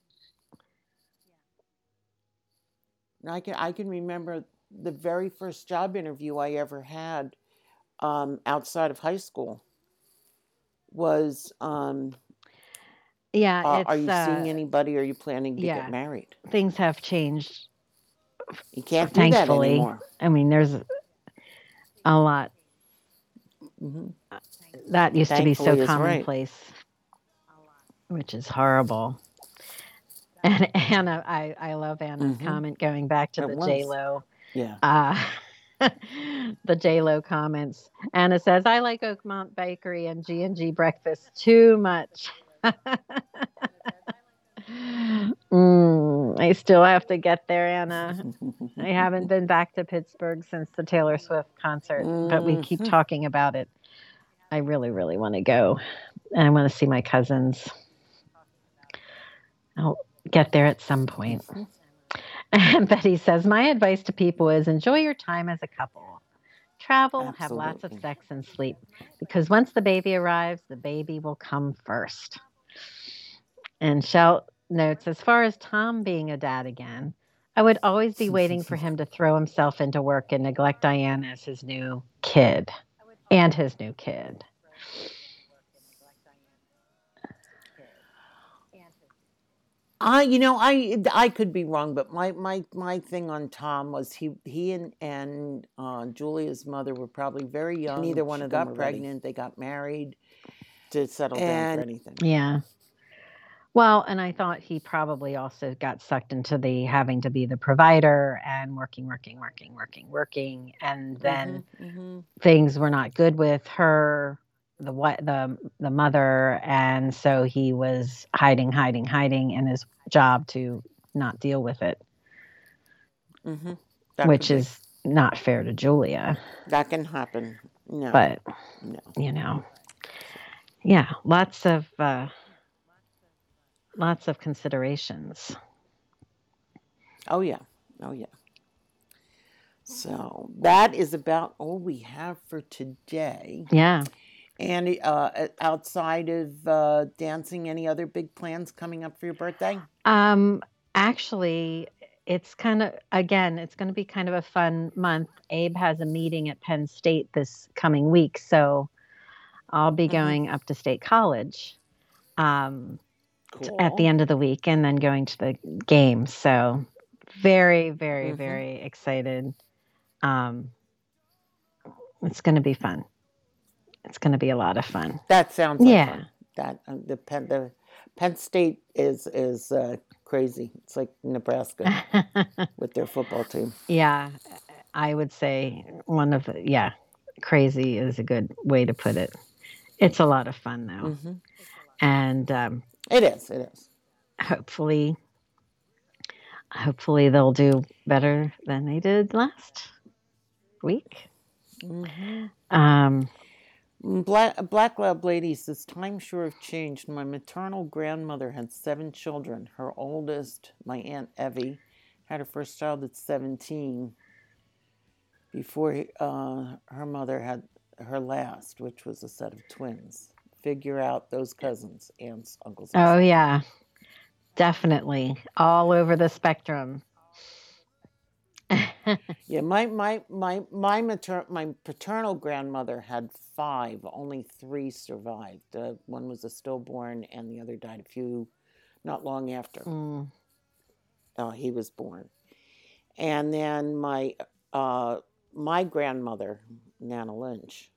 And I can I can remember the very first job interview I ever had um, outside of high school was um, Yeah. uh, it's, Are you uh, seeing anybody? Are you planning to yeah. get married? Things have changed. You can't do that Thankfully. anymore. I mean, there's a lot hmm that used to be so is right. commonplace, which is horrible. And Anna, I, I love Anna's Mhm. comment going back to It the. J Lo Yeah. uh, the J Lo comments. Anna says, "I like Oakmont Bakery and G and G breakfast too much." mm, I still have to get there, Anna. I haven't been back to Pittsburgh since the Taylor Swift concert, but we keep Mhm. talking about it. I really, really want to go, and I want to see my cousins. I'll get there at some point. And Betty says, My advice to people is enjoy your time as a couple. Travel, have lots of sex, and sleep. Because once the baby arrives, the baby will come first. And Shell notes, as far as Tom being a dad again, I would always be waiting for him to throw himself into work and neglect Diane as his new kid and his new kid. I, you know, I I could be wrong, but my my my thing on Tom was he he and and uh, Julia's mother were probably very young. Neither one She of them got got ready. pregnant. They got married. to settle down And- for anything. Yeah. Well, and I thought he probably also got sucked into the having to be the provider and working, working, working, working, working, and then Mhm, things were not good with her, the what the the mother, and so he was hiding, hiding, hiding in his job to not deal with it, mhm, mhm. Which be. is not fair to Julia. that can happen. No, But no. you know, yeah, lots of uh, lots of considerations. Oh yeah, oh yeah. So that is about all we have for today. Yeah. And uh, outside of uh, dancing, any other big plans coming up for your birthday? Um, actually, it's kind of again, it's going to be kind of a fun month. Abe has a meeting at Penn State this coming week, so I'll be Mhm. going up to State College um, t- at the end of the week, and then going to the game. So very, very, Mhm. very excited. Um, it's going to be fun. It's going to be a lot of fun. That sounds like Yeah. fun. That uh, the Penn the Penn State is is uh, crazy. It's like Nebraska with their football team. Yeah, I would say one of the, yeah, crazy is a good way to put it. It's a lot of fun though. hmm And um, It is. It is. hopefully, hopefully they'll do better than they did last week. hmm Um, Black Black Lab lady says time sure have changed. My maternal grandmother had seven children. Her oldest, my aunt Evie, had her first child at seventeen. Before uh, her mother had her last, which was a set of twins. Figure out those cousins, aunts, uncles. and oh yeah, definitely all over the spectrum. Yeah, my my my my mater- my paternal grandmother had five. Only three survived. Uh, one was a stillborn, and the other died a few, not long after Mm, uh, he was born. And then my uh, my grandmother, Nana Lynch,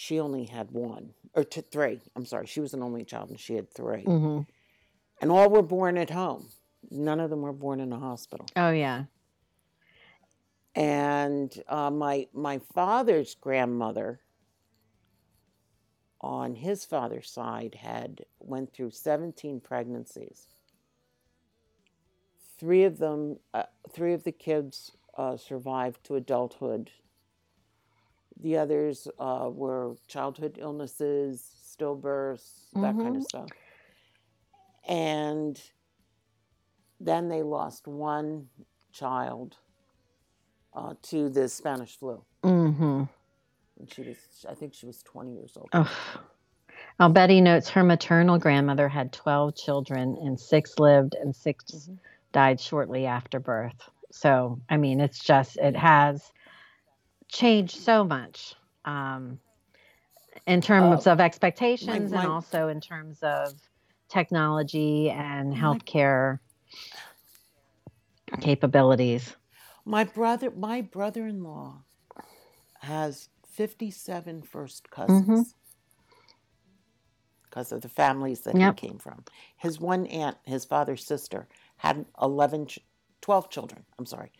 she only had one or t- three. I'm sorry, she was an only child, and she had 3 mhm. and all were born at home. None of them were born in a hospital. Oh yeah. and uh, my my father's grandmother on his father's side had went through 17 pregnancies three of them uh, three of the kids uh, survived to adulthood the others uh, were childhood illnesses stillbirths that kind of Mhm. stuff and then they lost one child uh, to the Spanish flu. Mm-hmm. And she was, I think she was 20 years old. Oh. Now, Betty notes her maternal grandmother had 12 children, and six lived and 6 Mhm. died shortly after birth. So, I mean, it's just, it has changed so much um, in terms of expectations my- and also in terms of technology and healthcare capabilities. My brother, my brother-in-law has 57 first cousins because of the families that Yep. he came from. His one aunt, his father's sister, had 11, 12 children. I'm sorry.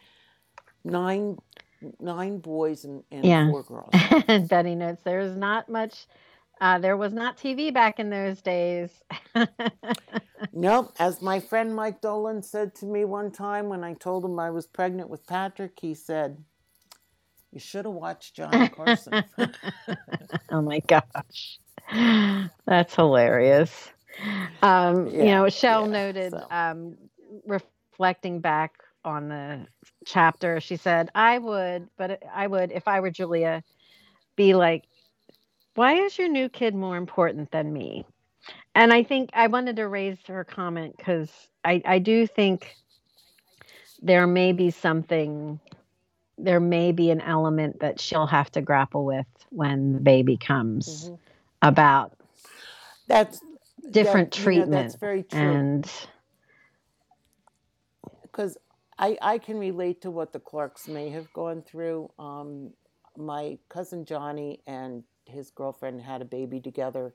Nine, nine boys and, and Yeah. four girls. and Betty notes there's not much, uh, there was not TV back in those days. Nope. As my friend Mike Dolan said to me one time when I told him I was pregnant with Patrick, he said, You should have watched Johnny Carson. oh my gosh. That's hilarious. Um, you know, Shell yeah, noted so. um, reflecting back on the chapter. She said, "I would, but I would if I were Julia, be like, why is your new kid more important than me?" And I think I wanted to raise her comment because I, I do think there may be something, there may be an element that she'll have to grapple with when the baby comes mm-hmm. about that's different that, treatment. You know, that's very true. And because I, I can relate to what the Clarks may have gone through. Um, my cousin Johnny and his girlfriend had a baby together,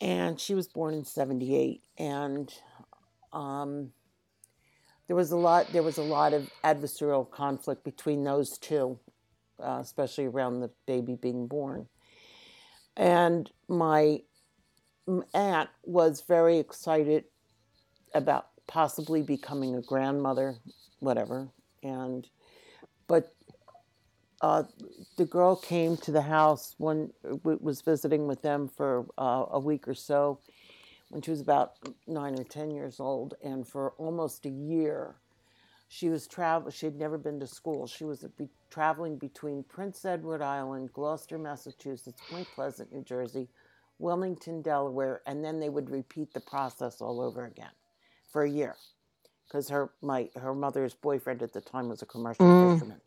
and she was born in 78 and um, there was a lot there was a lot of adversarial conflict between those two uh, especially around the baby being born. And my aunt was very excited about possibly becoming a grandmother whatever and but uh, the girl came to the house when was visiting with them for uh, a week or so when she was about nine or ten years old, and for almost a year, she was travel. She had never been to school. She was be- traveling between Prince Edward Island, Gloucester, Massachusetts, Point Pleasant, New Jersey, Wilmington, Delaware, and then they would repeat the process all over again for a year, because her my her mother's boyfriend at the time was a commercial mm. fisherman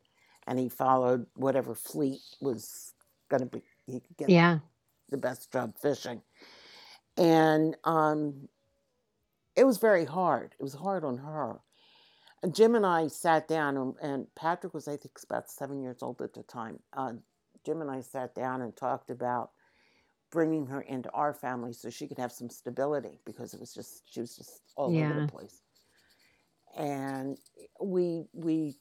and he followed whatever fleet was going to be he could get yeah. the best job fishing and um, it was very hard it was hard on her and jim and i sat down and, and patrick was i think about seven years old at the time uh, jim and i sat down and talked about bringing her into our family so she could have some stability because it was just she was just all yeah. over the place and we we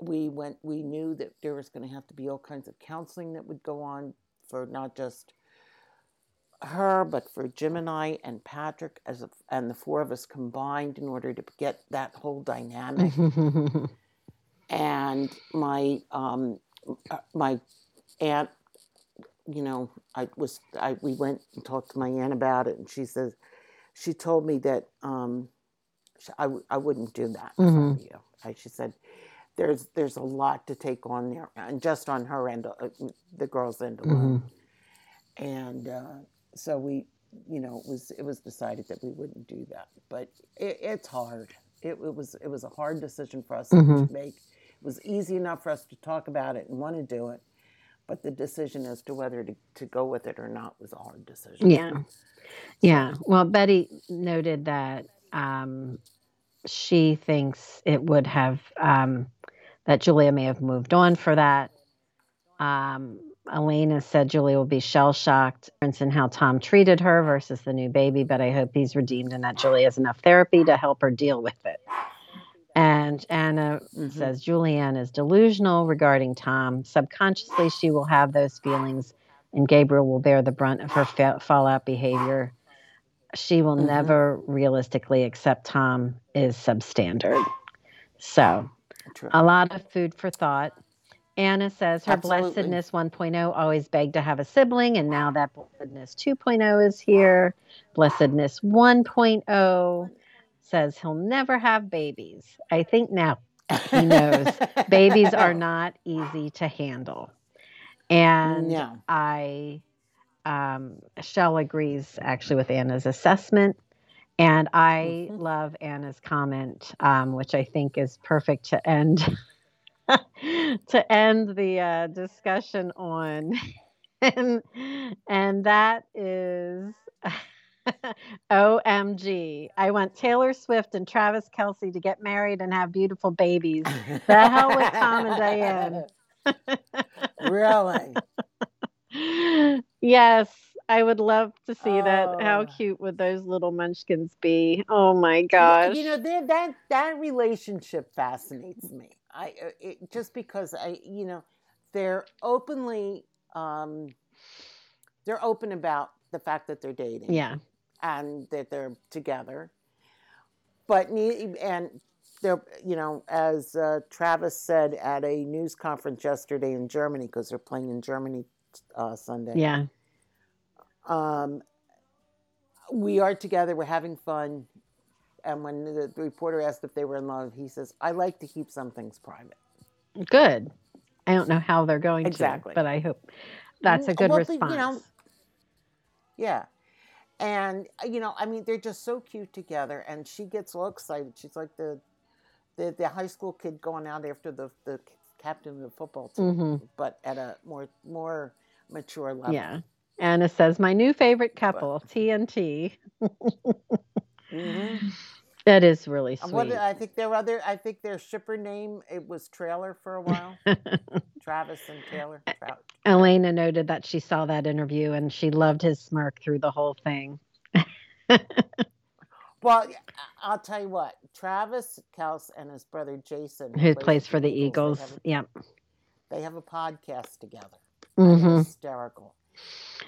we went we knew that there was going to have to be all kinds of counseling that would go on for not just her but for Jim and I and Patrick as a, and the four of us combined in order to get that whole dynamic and my um uh, my aunt you know I was I we went and talked to my aunt about it and she says she told me that um I, I wouldn't do that mm-hmm. for you I, she said there's there's a lot to take on there, and just on her end, uh, the girls' end alone. Mm-hmm. And uh, so we, you know, it was it was decided that we wouldn't do that. But it, it's hard. It, it, was it was a hard decision for us mm-hmm. to make. It was easy enough for us to talk about it and want to do it, but the decision as to whether to, to go with it or not was a hard decision. Yeah, yeah. Well, Betty noted that um, she thinks it would have um, that Julia may have moved on for that. Um, Elena said Julia will be shell shocked in how Tom treated her versus the new baby, but I hope he's redeemed and that Julia has enough therapy to help her deal with it. And Anna mm-hmm. says Julianne is delusional regarding Tom. Subconsciously, she will have those feelings, and Gabriel will bear the brunt of her fa- fallout behavior. She will mm-hmm. never realistically accept Tom is substandard. So True. A lot of food for thought. Anna says her Absolutely. blessedness 1.0 always begged to have a sibling, and now that blessedness 2.0 is here. Blessedness 1.0 says he'll never have babies. I think now he knows babies are not easy to handle. And no. I, um, Shell agrees actually with Anna's assessment. And I mm-hmm. love Anna's comment, um, which I think is perfect to end to end the uh, discussion on, and and that is. OMG. I want Taylor Swift and Travis Kelce to get married and have beautiful babies. The hell with Tom and Diane. really? Yes. I would love to see oh. that. How oh. cute would those little munchkins be? Oh my gosh! You know that that relationship fascinates me. I uh, it, just because I you know they're openly um, they're open about the fact that they're dating. Yeah, and that they're together, but and they're you know as uh, Travis said at a news conference yesterday in Germany because they're playing in Germany uh, Sunday. Yeah um, we are together. We're having fun. and when the, the reporter asked if they were in love, he says, "I like to keep some things private." Good. I don't know how they're going Exactly. to, but I hope that's a good well, response. You know, yeah. And uh, you know, I mean, they're just so cute together, and she gets all excited. She's like the the, the high school kid going out after the the captain of the football team, Mhm. but at a more more mature level. Yeah. Anna says, my new favorite couple, TNT. Mhm. That is really And what sweet. I think their other, I think their shipper name it was Traylor for a while. Travis and Taylor. Tra- Elena noted that she saw that interview and she loved his smirk through the whole thing. Well, I'll tell you what. Travis Kels and his brother Jason, Who plays for the Eagles. They have, Yep. they have a podcast together. hmm Hysterical,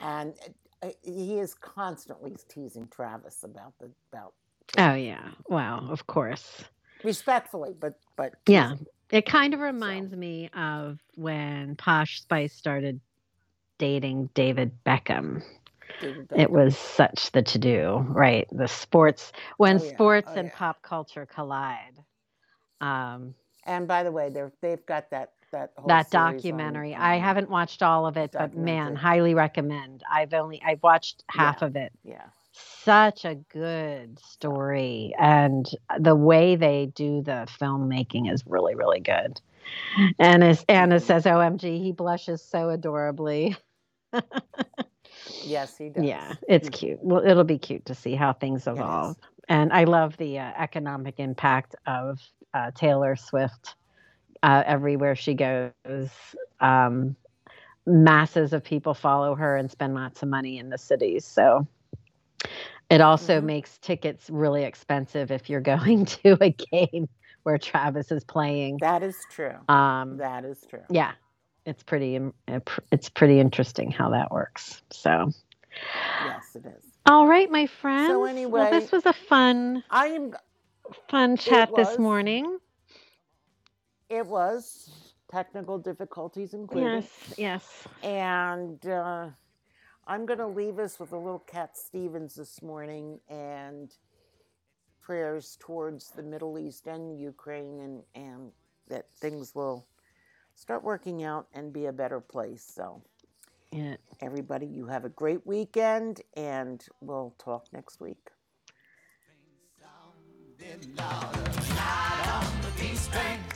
and uh, he is constantly teasing Travis about the about Oh, yeah. Wow. Of course. respectfully, but but Yeah. It kind of reminds me of when Posh Spice started dating David Beckham. It was such the to do, right? The sports, when Oh, yeah. sports Oh, and yeah. pop culture collide. Um, And by the way, they're they've got that that whole that series on, documentary. I haven't watched all of it, but man, highly recommend. I've only I've watched half Yeah. of it. Yeah, Such a good story, and the way they do the filmmaking is really, really good. And as Anna Mhm. says, "OMG, he blushes so adorably." yes, he does. Yeah, it's Mhm. cute. Well, it'll be cute to see how things evolve. And I love the uh, economic impact of uh, Taylor Swift uh, everywhere she goes. Um, masses of people follow her and spend lots of money in the cities. So it also Mhm. makes tickets really expensive if you're going to a game where Travis is playing. That is true. Um, That is true. yeah, it's pretty. uh, It's pretty interesting how that works. So. Yes, it is. All right, my friends. well, anyway- this was a fun, I am. fun chat this morning. It was technical difficulties included. Yes, yes. And uh, I'm going to leave us with a little Cat Stevens this morning and prayers towards the Middle East and Ukraine and, and that things will start working out and be a better place. So, Yeah. everybody, you have a great weekend and we'll talk next week. Come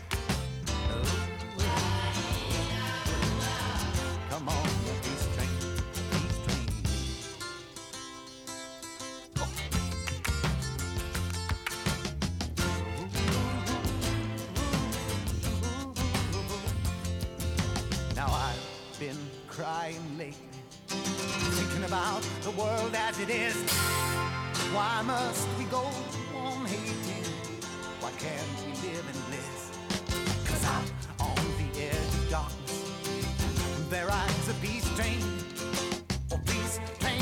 crying lately, thinking about the world as it is. Why must we go on hating? Why can't we live in bliss? Cause out on the edge of darkness, there rides a peace train.